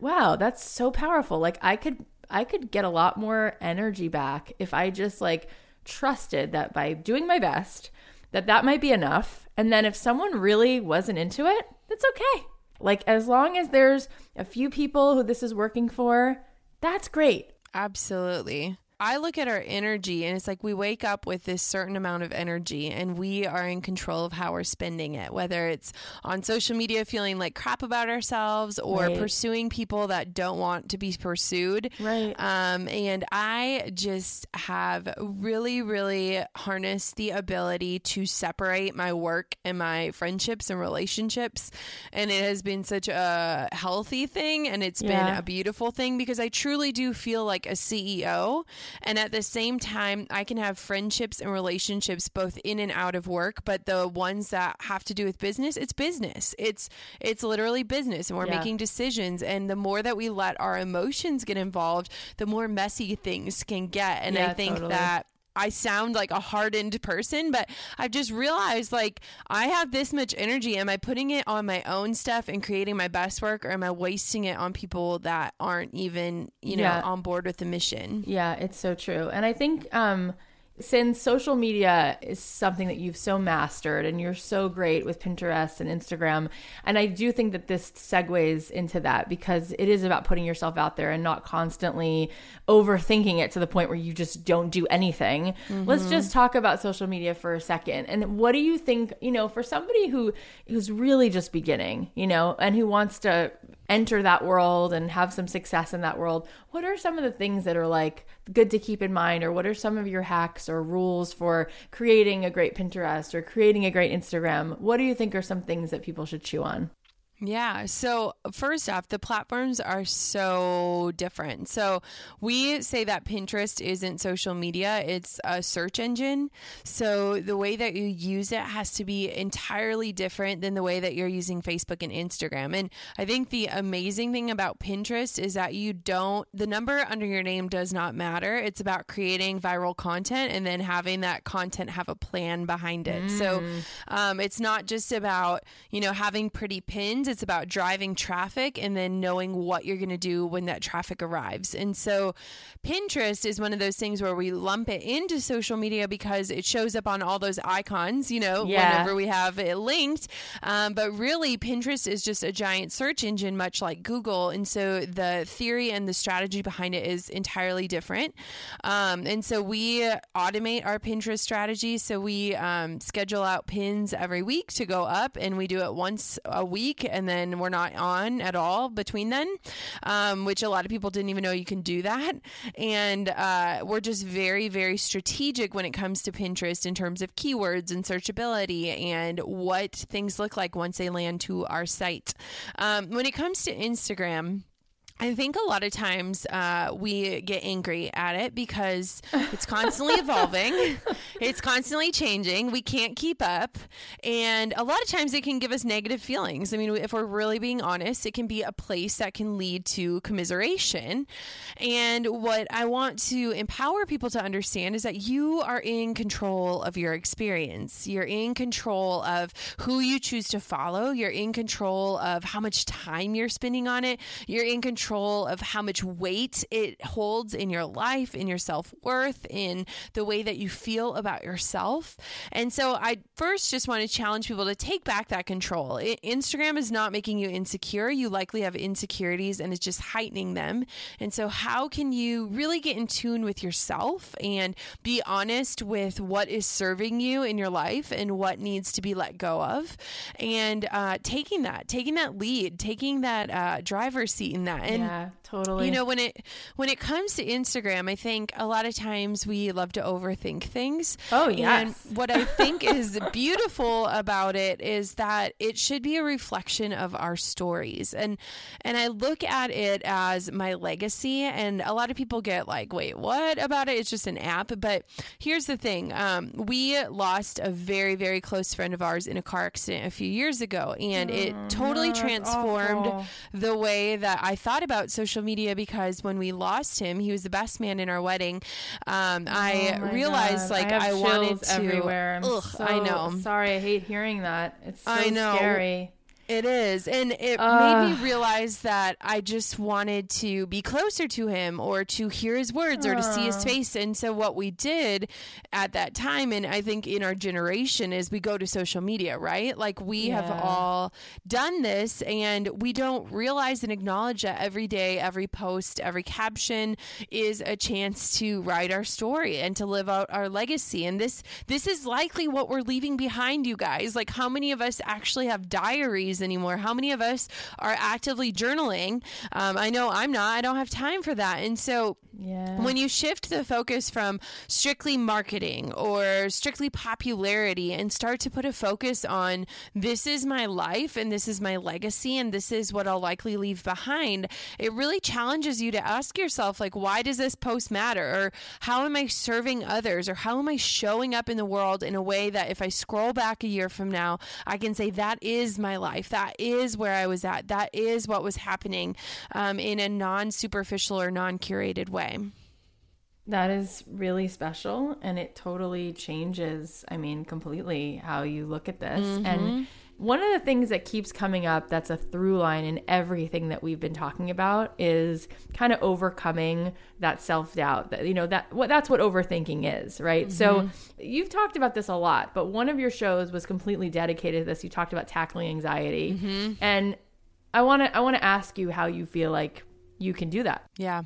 wow, that's so powerful. Like I could, I could get a lot more energy back if I just like trusted that by doing my best, that that might be enough. And then if someone really wasn't into it, that's okay. Like as long as there's a few people who this is working for, that's great. Absolutely. I look at our energy and it's like we wake up with this certain amount of energy and we are in control of how we're spending it, whether it's on social media feeling like crap about ourselves or right. pursuing people that don't want to be pursued. Right. Um, and I just have really, really harnessed the ability to separate my work and my friendships and relationships. And it has been such a healthy thing and it's yeah. been a beautiful thing because I truly do feel like a CEO and at the same time, I can have friendships and relationships both in and out of work, but the ones that have to do with business, it's business. It's it's literally business and we're yeah. making decisions and the more that we let our emotions get involved, the more messy things can get. And yeah, I think totally. that I sound like a hardened person, but I've just realized like I have this much energy. Am I putting it on my own stuff and creating my best work, or am I wasting it on people that aren't even, you know, yeah. on board with the mission? Yeah, it's so true. And I think um since social media is something that you've so mastered and you're so great with Pinterest and Instagram, and I do think that this segues into that because it is about putting yourself out there and not constantly overthinking it to the point where you just don't do anything. Mm-hmm. Let's just talk about social media for a second. And what do you think, you know, for somebody who who's really just beginning, you know, and who wants to enter that world and have some success in that world, what are some of the things that are like good to keep in mind or what are some of your hacks or rules for creating a great Pinterest or creating a great Instagram? What do you think are some things that people should chew on? Yeah. So, first off, the platforms are so different. So, we say that Pinterest isn't social media, it's a search engine. So, the way that you use it has to be entirely different than the way that you're using Facebook and Instagram. And I think the amazing thing about Pinterest is that you don't, the number under your name does not matter. It's about creating viral content and then having that content have a plan behind it. Mm. So, um, it's not just about, you know, having pretty pins it's about driving traffic and then knowing what you're going to do when that traffic arrives. And so Pinterest is one of those things where we lump it into social media because it shows up on all those icons, you know, yeah. whenever we have it linked. Um, but really, Pinterest is just a giant search engine, much like Google. And so the theory and the strategy behind it is entirely different. Um, and so we automate our Pinterest strategy. So we um, schedule out pins every week to go up, and we do it once a week and then we're not on at all between then, um, which a lot of people didn't even know you can do that. And uh, we're just very, very strategic when it comes to Pinterest in terms of keywords and searchability and what things look like once they land to our site. Um, when it comes to Instagram, I think a lot of times uh, we get angry at it because it's constantly evolving, it's constantly changing. We can't keep up. And a lot of times it can give us negative feelings. I mean, if we're really being honest, it can be a place that can lead to commiseration. And what I want to empower people to understand is that you are in control of your experience, you're in control of who you choose to follow, you're in control of how much time you're spending on it, you're in control control of how much weight it holds in your life, in your self worth, in the way that you feel about yourself. And so I first just want to challenge people to take back that control. Instagram is not making you insecure. You likely have insecurities and it's just heightening them. And so, how can you really get in tune with yourself and be honest with what is serving you in your life and what needs to be let go of? And uh, taking that, taking that lead, taking that uh, driver's seat in that. And yeah, totally. You know, when it when it comes to Instagram, I think a lot of times we love to overthink things. Oh yeah. And what I think is beautiful about it is that it should be a reflection of our stories. And and I look at it as my legacy and a lot of people get like, "Wait, what about it? It's just an app." But here's the thing. Um, we lost a very very close friend of ours in a car accident a few years ago and it oh, totally transformed the way that I thought about social media because when we lost him, he was the best man in our wedding. Um, oh I realized God. like I, I wanted to. Everywhere. ugh, so I know. Sorry, I hate hearing that. It's so I know. scary. It is. And it uh, made me realize that I just wanted to be closer to him or to hear his words uh, or to see his face. And so, what we did at that time, and I think in our generation, is we go to social media, right? Like we yeah. have all done this and we don't realize and acknowledge that every day, every post, every caption is a chance to write our story and to live out our legacy. And this, this is likely what we're leaving behind, you guys. Like, how many of us actually have diaries? Anymore. How many of us are actively journaling? Um, I know I'm not. I don't have time for that. And so yeah. when you shift the focus from strictly marketing or strictly popularity and start to put a focus on this is my life and this is my legacy and this is what I'll likely leave behind, it really challenges you to ask yourself, like, why does this post matter? Or how am I serving others? Or how am I showing up in the world in a way that if I scroll back a year from now, I can say that is my life life. That is where I was at. That is what was happening um, in a non superficial or non curated way. That is really special and it totally changes, I mean, completely how you look at this. Mm-hmm. And one of the things that keeps coming up that's a through line in everything that we've been talking about is kind of overcoming that self-doubt that you know that what that's what overthinking is right mm-hmm. so you've talked about this a lot but one of your shows was completely dedicated to this you talked about tackling anxiety mm-hmm. and i want to i want to ask you how you feel like you can do that. Yeah.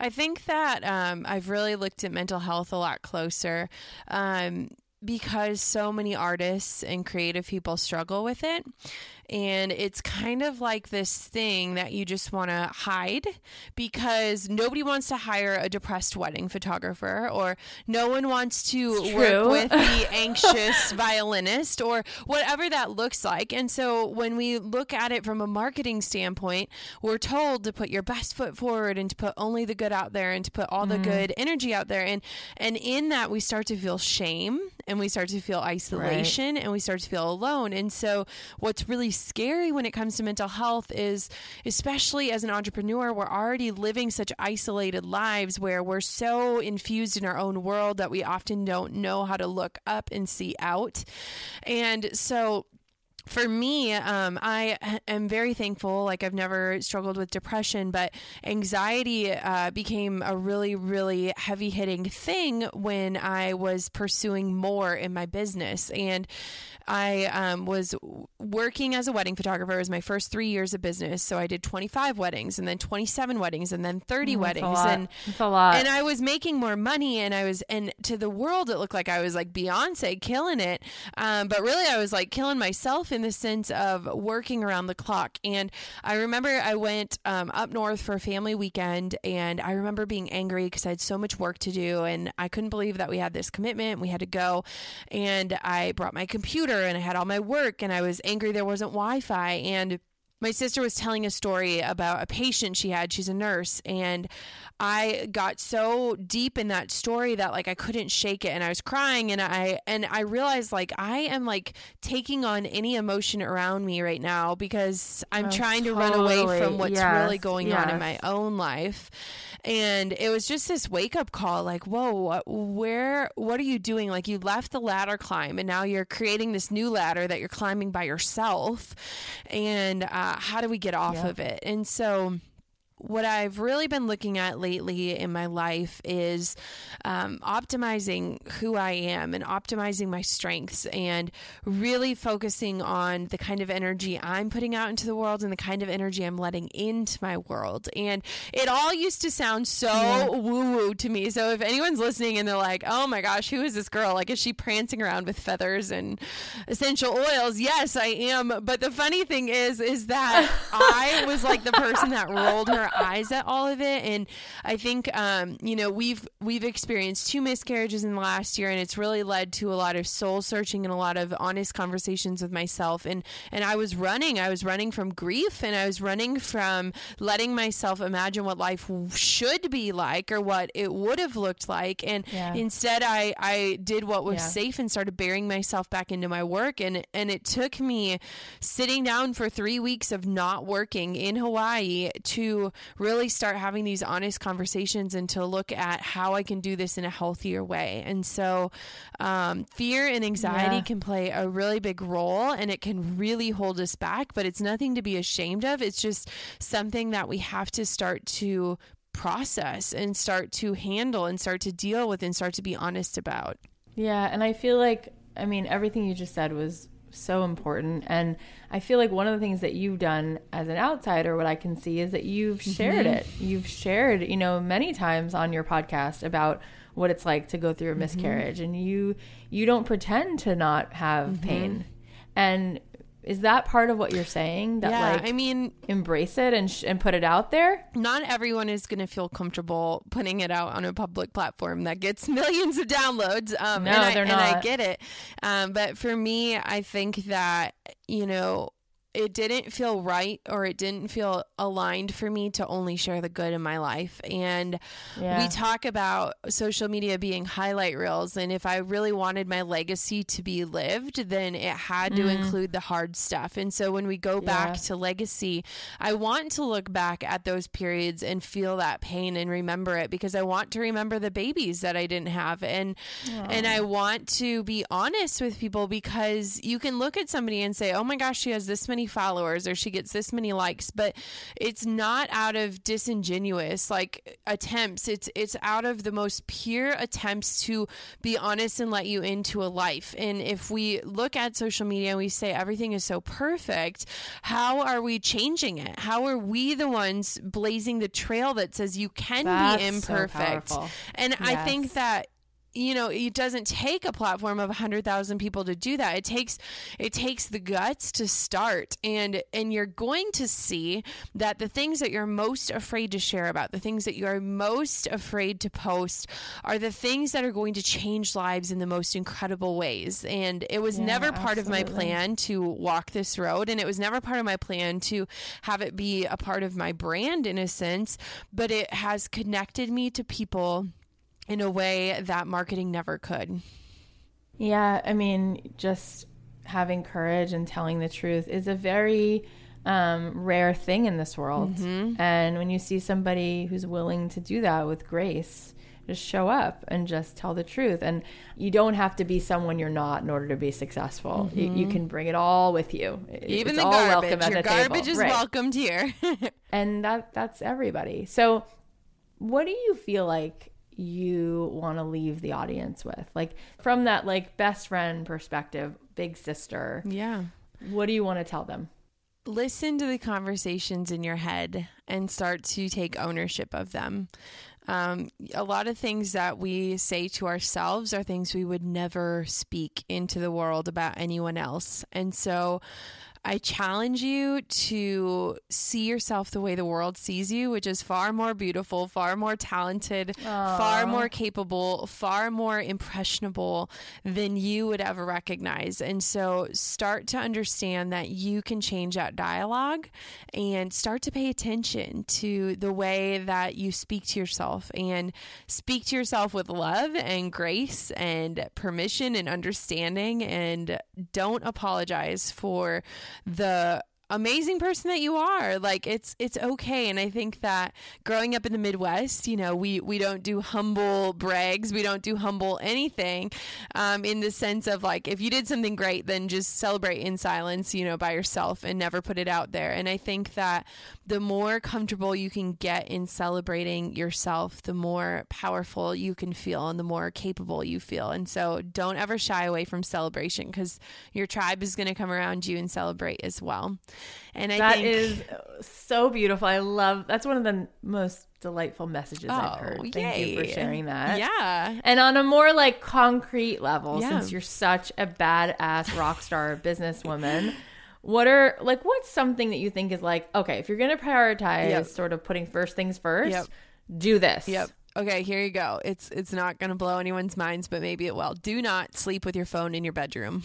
I think that um, I've really looked at mental health a lot closer. Um, because so many artists and creative people struggle with it and it's kind of like this thing that you just want to hide because nobody wants to hire a depressed wedding photographer or no one wants to work with the anxious violinist or whatever that looks like. And so when we look at it from a marketing standpoint, we're told to put your best foot forward and to put only the good out there and to put all the mm. good energy out there and and in that we start to feel shame and we start to feel isolation right. and we start to feel alone. And so what's really scary when it comes to mental health is, especially as an entrepreneur, we're already living such isolated lives where we're so infused in our own world that we often don't know how to look up and see out. And so, for me, um, I am very thankful. Like, I've never struggled with depression, but anxiety uh, became a really, really heavy hitting thing when I was pursuing more in my business. And I um, was working as a wedding photographer. It was my first three years of business. So I did 25 weddings and then 27 weddings and then 30 mm, weddings. And that's a lot. And I was making more money and I was, and to the world, it looked like I was like Beyonce killing it. Um, but really, I was like killing myself in the sense of working around the clock. And I remember I went um, up north for a family weekend and I remember being angry because I had so much work to do and I couldn't believe that we had this commitment. We had to go. And I brought my computer and I had all my work and I was angry there wasn't Wi Fi. And my sister was telling a story about a patient she had. She's a nurse. And I got so deep in that story that like I couldn't shake it and I was crying and I and I realized like I am like taking on any emotion around me right now because I'm oh, trying to totally. run away from what's yes, really going yes. on in my own life. And it was just this wake up call like, whoa, where, what are you doing? Like, you left the ladder climb and now you're creating this new ladder that you're climbing by yourself. And uh, how do we get off yeah. of it? And so, what I've really been looking at lately in my life is um, optimizing who I am and optimizing my strengths and really focusing on the kind of energy I'm putting out into the world and the kind of energy I'm letting into my world. And it all used to sound so yeah. woo woo to me. So if anyone's listening and they're like, oh my gosh, who is this girl? Like, is she prancing around with feathers and essential oils? Yes, I am. But the funny thing is, is that I was like the person that rolled her eyes at all of it. And I think, um, you know, we've we've experienced two miscarriages in the last year, and it's really led to a lot of soul searching and a lot of honest conversations with myself. And and I was running, I was running from grief, and I was running from letting myself imagine what life should be like or what it would have looked like. And yeah. instead, I I did what was yeah. safe and started burying myself back into my work. And and it took me sitting down for three weeks of not working in Hawaii to really start having these honest conversations and to look at how I can do this in a healthier way. And so, um, fear and anxiety yeah. can play a really big role and it can really hold us back, but it's nothing to be ashamed of. It's just something that we have to start to process and start to handle and start to deal with and start to be honest about. Yeah. And I feel like, I mean, everything you just said was so important. And I feel like one of the things that you've done as an outsider, what I can see is that you've shared mm-hmm. it. You've shared, you know, many times on your podcast about what it's like to go through a mm-hmm. miscarriage mm-hmm. and you you don't pretend to not have mm-hmm. pain. And is that part of what you're saying? That yeah, like, I mean, embrace it and sh- and put it out there. Not everyone is going to feel comfortable putting it out on a public platform that gets millions of downloads. Um, no, and they're I, not. And I get it, um, but for me, I think that you know it didn't feel right or it didn't feel aligned for me to only share the good in my life. And yeah. we talk about social media being highlight reels. And if I really wanted my legacy to be lived, then it had to mm. include the hard stuff. And so when we go back yeah. to legacy, I want to look back at those periods and feel that pain and remember it because I want to remember the babies that I didn't have. And, Aww. and I want to be honest with people because you can look at somebody and say, oh my gosh, she has this many many followers or she gets this many likes, but it's not out of disingenuous like attempts. It's it's out of the most pure attempts to be honest and let you into a life. And if we look at social media and we say everything is so perfect, how are we changing it? How are we the ones blazing the trail that says you can That's be imperfect? So and yes. I think that you know it doesn't take a platform of 100,000 people to do that. It takes it takes the guts to start. And and you're going to see that the things that you're most afraid to share about the things that you're most afraid to post are the things that are going to change lives in the most incredible ways. And it was yeah, never part absolutely. of my plan to walk this road and it was never part of my plan to have it be a part of my brand in a sense but it has connected me to people in a way that marketing never could. Yeah, I mean, just having courage and telling the truth is a very um, rare thing in this world. Mm-hmm. And when you see somebody who's willing to do that with grace, just show up and just tell the truth. And you don't have to be someone you're not in order to be successful. Mm-hmm. You, you, can bring it all with you. Even the garbage. Your garbage table. is right. welcomed here. and that that's everybody. So, what do you feel like you want to leave the audience with? Like from that like best friend perspective, big sister. Yeah. What do you want to tell them? Listen to the conversations in your head and start to take ownership of them. Um, a lot of things that we say to ourselves are things we would never speak into the world about anyone else. And so I challenge you to see yourself the way the world sees you, which is far more beautiful, far more talented, Aww. far more capable, far more impressionable than you would ever recognize. And so start to understand that you can change that dialogue and start to pay attention to the way that you speak to yourself and speak to yourself with love and grace and permission and understanding and don't apologize for the amazing person that you are. Like it's it's okay. And I think that growing up in the Midwest, you know, we we don't do humble brags, we don't do humble anything, um, in the sense of like if you did something great, then just celebrate in silence, you know, by yourself and never put it out there. And I think that the more comfortable you can get in celebrating yourself, the more powerful you can feel and the more capable you feel. And so don't ever shy away from celebration because your tribe is going to come around you and celebrate as well. And I that think, is uh, so beautiful. I love that's one of the most delightful messages oh, I've heard. Thank yay. you for sharing that. Yeah. And on a more like concrete level, yeah. since you're such a badass rock star businesswoman, what are like what's something that you think is like, okay, if you're gonna prioritize yep. sort of putting first things first, yep. do this. Yep okay, here you go. It's it's not going to blow anyone's minds, but maybe it will. Do not sleep with your phone in your bedroom.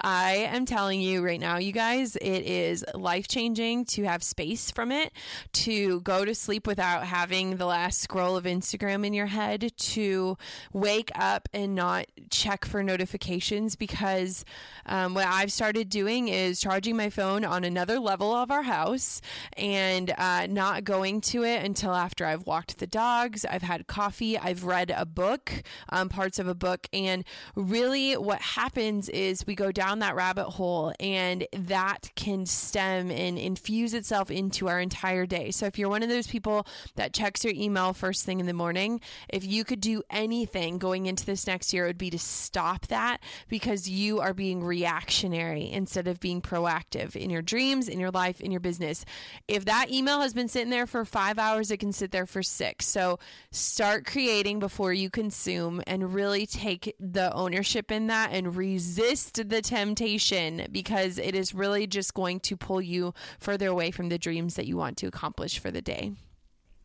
I am telling you right now, you guys, it is life-changing to have space from it, to go to sleep without having the last scroll of Instagram in your head, to wake up and not check for notifications because um, what I've started doing is charging my phone on another level of our house and uh, not going to it until after I've walked the dogs. I've had coffee, I've read a book, um, parts of a book. And really, what happens is we go down that rabbit hole, and that can stem and infuse itself into our entire day. So, if you're one of those people that checks your email first thing in the morning, if you could do anything going into this next year, it would be to stop that because you are being reactionary instead of being proactive in your dreams, in your life, in your business. If that email has been sitting there for five hours, it can sit there for six. So start creating before you consume and really take the ownership in that and resist the temptation because it is really just going to pull you further away from the dreams that you want to accomplish for the day.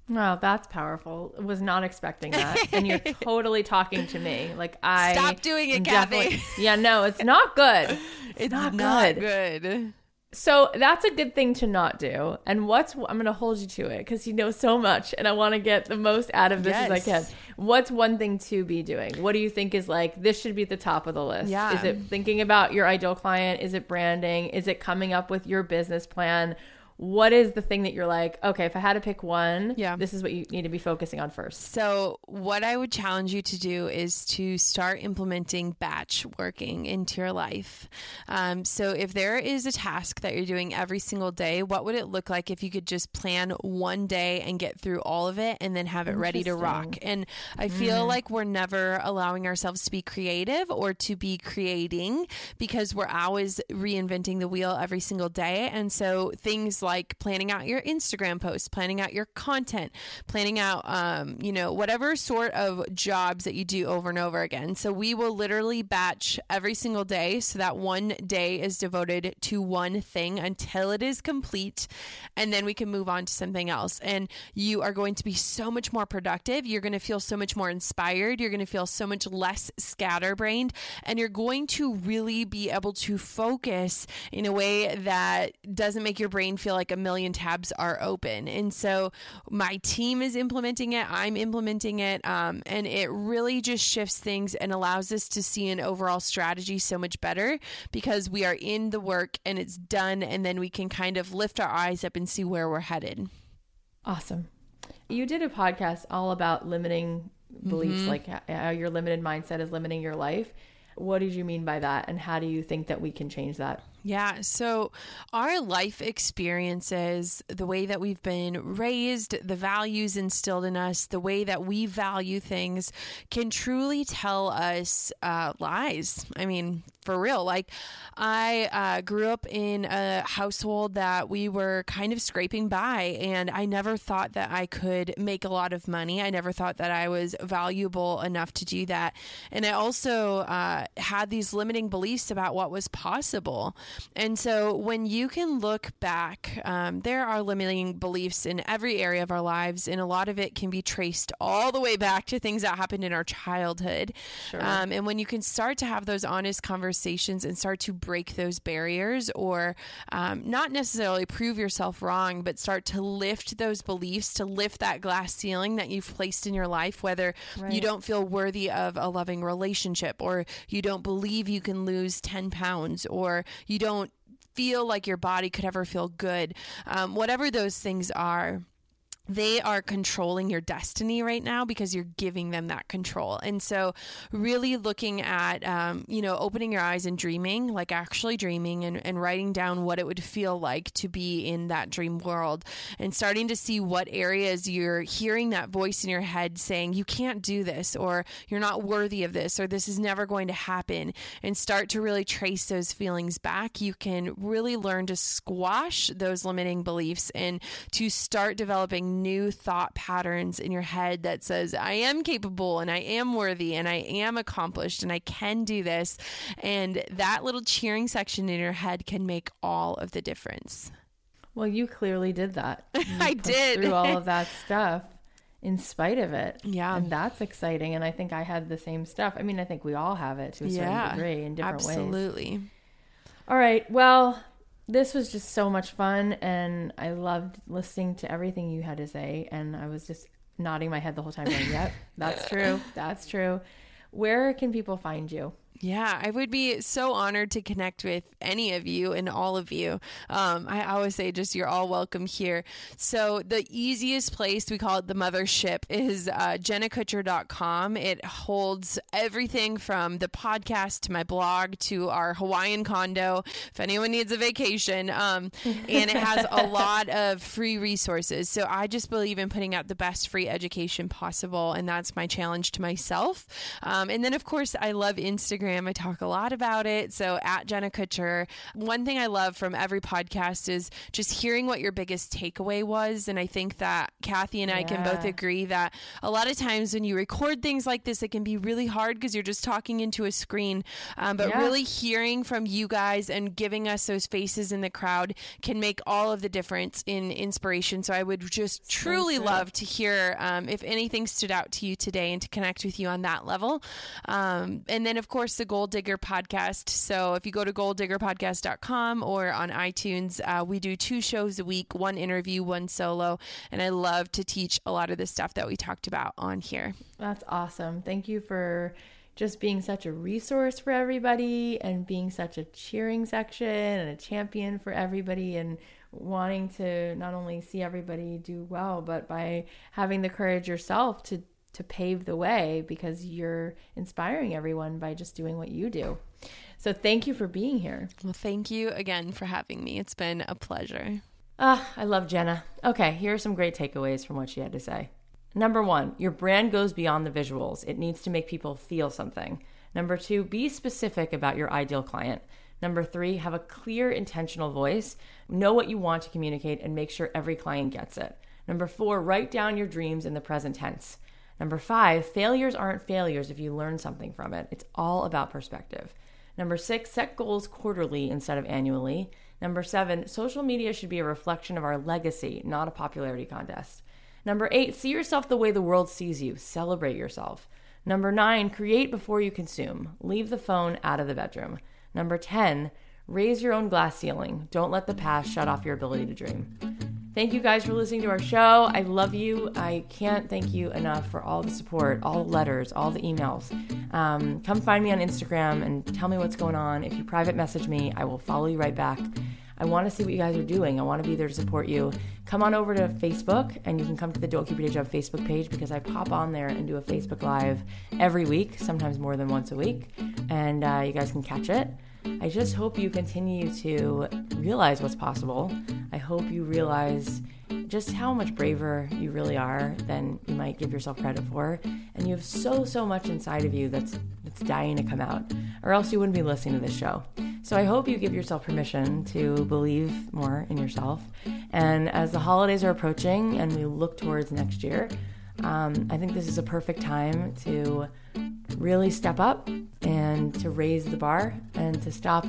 Wow, that's powerful. Was not expecting that. and you're totally talking to me. Like I Stop doing it, Cathy. Yeah, no, it's not good. It's, it's not, not good. good. So that's a good thing to not do. And what's I'm going to hold you to it because you know so much, and I want to get the most out of this yes. as I can. What's one thing to be doing? What do you think is like this should be at the top of the list? Yeah. Is it thinking about your ideal client? Is it branding? Is it coming up with your business plan? What is the thing that you're like, okay, if I had to pick one, yeah. this is what you need to be focusing on first? So, what I would challenge you to do is to start implementing batch working into your life. Um, so, if there is a task that you're doing every single day, what would it look like if you could just plan one day and get through all of it and then have it ready to rock? And I feel mm. like we're never allowing ourselves to be creative or to be creating because we're always reinventing the wheel every single day. And so, things like like planning out your Instagram posts, planning out your content, planning out, um, you know, whatever sort of jobs that you do over and over again. So we will literally batch every single day so that one day is devoted to one thing until it is complete. And then we can move on to something else. And you are going to be so much more productive. You're going to feel so much more inspired. You're going to feel so much less scatterbrained. And you're going to really be able to focus in a way that doesn't make your brain feel like a million tabs are open. And so my team is implementing it, I'm implementing it, um, and it really just shifts things and allows us to see an overall strategy so much better because we are in the work and it's done, and then we can kind of lift our eyes up and see where we're headed. Awesome. You did a podcast all about limiting beliefs, mm-hmm. like how your limited mindset is limiting your life. What did you mean by that? And how do you think that we can change that? Yeah. So, our life experiences, the way that we've been raised, the values instilled in us, the way that we value things can truly tell us uh, lies. I mean, for real. Like, I uh, grew up in a household that we were kind of scraping by, and I never thought that I could make a lot of money. I never thought that I was valuable enough to do that. And I also uh, had these limiting beliefs about what was possible. And so when you can look back, um, there are limiting beliefs in every area of our lives, and a lot of it can be traced all the way back to things that happened in our childhood. Sure. Um, and when you can start to have those honest conversations and start to break those barriers, or um, not necessarily prove yourself wrong, but start to lift those beliefs, to lift that glass ceiling that you've placed in your life, whether right. you don't feel worthy of a loving relationship, or you don't believe you can lose 10 pounds, or you don't feel like your body could ever feel good, um, whatever those things are they are controlling your destiny right now because you're giving them that control. And so, really looking at, um, you know, opening your eyes and dreaming, like actually dreaming and, and writing down what it would feel like to be in that dream world and starting to see what areas you're hearing that voice in your head saying, you can't do this, or you're not worthy of this, or this is never going to happen, and start to really trace those feelings back. You can really learn to squash those limiting beliefs and to start developing new thought patterns in your head that says, I am capable and I am worthy and I am accomplished and I can do this. And that little cheering section in your head can make all of the difference. Well, you clearly did that. I did. Through all of that stuff in spite of it. Yeah. And that's exciting. And I think I had the same stuff. I mean, I think we all have it to a certain yeah, degree in different absolutely. ways. Absolutely. All right. Well, this was just so much fun and I loved listening to everything you had to say and I was just nodding my head the whole time going, "Yep, that's true. That's true." Where can people find you? Yeah, I would be so honored to connect with any of you and all of you. Um, I always say just you're all welcome here. So the easiest place, we call it the mothership, is uh, jennakutcher.com. It holds everything from the podcast to my blog to our Hawaiian condo, if anyone needs a vacation. Um, and it has a lot of free resources. So I just believe in putting out the best free education possible. And that's my challenge to myself. Um, and then, of course, I love Instagram Instagram. I talk a lot about it. So at Jenna Kutcher, one thing I love from every podcast is just hearing what your biggest takeaway was. And I think that Cathy and I can both agree that a lot of times when you record things like this, it can be really hard because you're just talking into a screen. Um, but yeah. really hearing from you guys and giving us those faces in the crowd can make all of the difference in inspiration. So I would just so truly true. love to hear um, if anything stood out to you today and to connect with you on that level. Um, and then, of course, the Goal Digger podcast. So if you go to goaldiggerpodcast.com or on iTunes, uh, we do two shows a week one interview, one solo. And I love to teach a lot of the stuff that we talked about on here. That's awesome. Thank you for just being such a resource for everybody and being such a cheering section and a champion for everybody and wanting to not only see everybody do well, but by having the courage yourself to to pave the way because you're inspiring everyone by just doing what you do. So thank you for being here. Well, thank you again for having me. It's been a pleasure. Ah, I love Jenna. Okay, here are some great takeaways from what she had to say. Number one, your brand goes beyond the visuals. It needs to make people feel something. Number two, be specific about your ideal client. Number three, have a clear, intentional voice. Know what you want to communicate and make sure every client gets it. Number four, write down your dreams in the present tense. Number five, failures aren't failures if you learn something from it. It's all about perspective. Number six, set goals quarterly instead of annually. Number seven, social media should be a reflection of our legacy, not a popularity contest. Number eight, see yourself the way the world sees you. Celebrate yourself. Number nine, create before you consume. Leave the phone out of the bedroom. Number 10, raise your own glass ceiling. Don't let the past shut off your ability to dream. Thank you guys for listening to our show. I love you. I can't thank you enough for all the support, all the letters, all the emails. Um, come find me on Instagram and tell me what's going on. If you private message me, I will follow you right back. I want to see what you guys are doing. I want to be there to support you. Come on over to Facebook and you can come to the Day Job Facebook page because I pop on there and do a Facebook Live every week, sometimes more than once a week. And uh, you guys can catch it. I just hope you continue to realize what's possible. I hope you realize just how much braver you really are than you might give yourself credit for. And you have so, so much inside of you that's that's dying to come out, or else you wouldn't be listening to this show. So I hope you give yourself permission to believe more in yourself. And as the holidays are approaching and we look towards next year, um, I think this is a perfect time to really step up and to raise the bar and to stop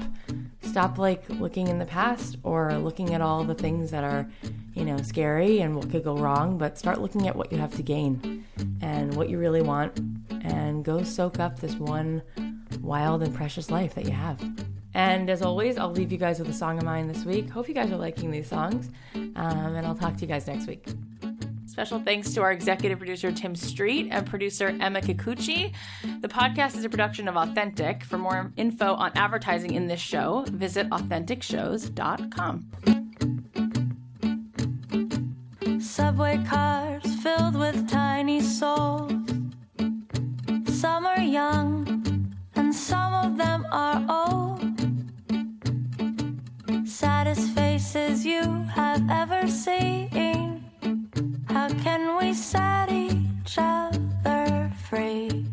stop like looking in the past or looking at all the things that are, you know, scary and what could go wrong, but start looking at what you have to gain and what you really want and go soak up this one wild and precious life that you have. And as always, I'll leave you guys with a song of mine this week. Hope you guys are liking these songs, um, and I'll talk to you guys next week. Special thanks to our executive producer, Tim Street, and producer, Emma Kikuchi. The podcast is a production of Authentic. For more info on advertising in this show, visit AuthenticShows.com. Subway cars filled with tiny souls. Some are young, and some of them are old. Saddest faces you have ever seen. How can we set each other free?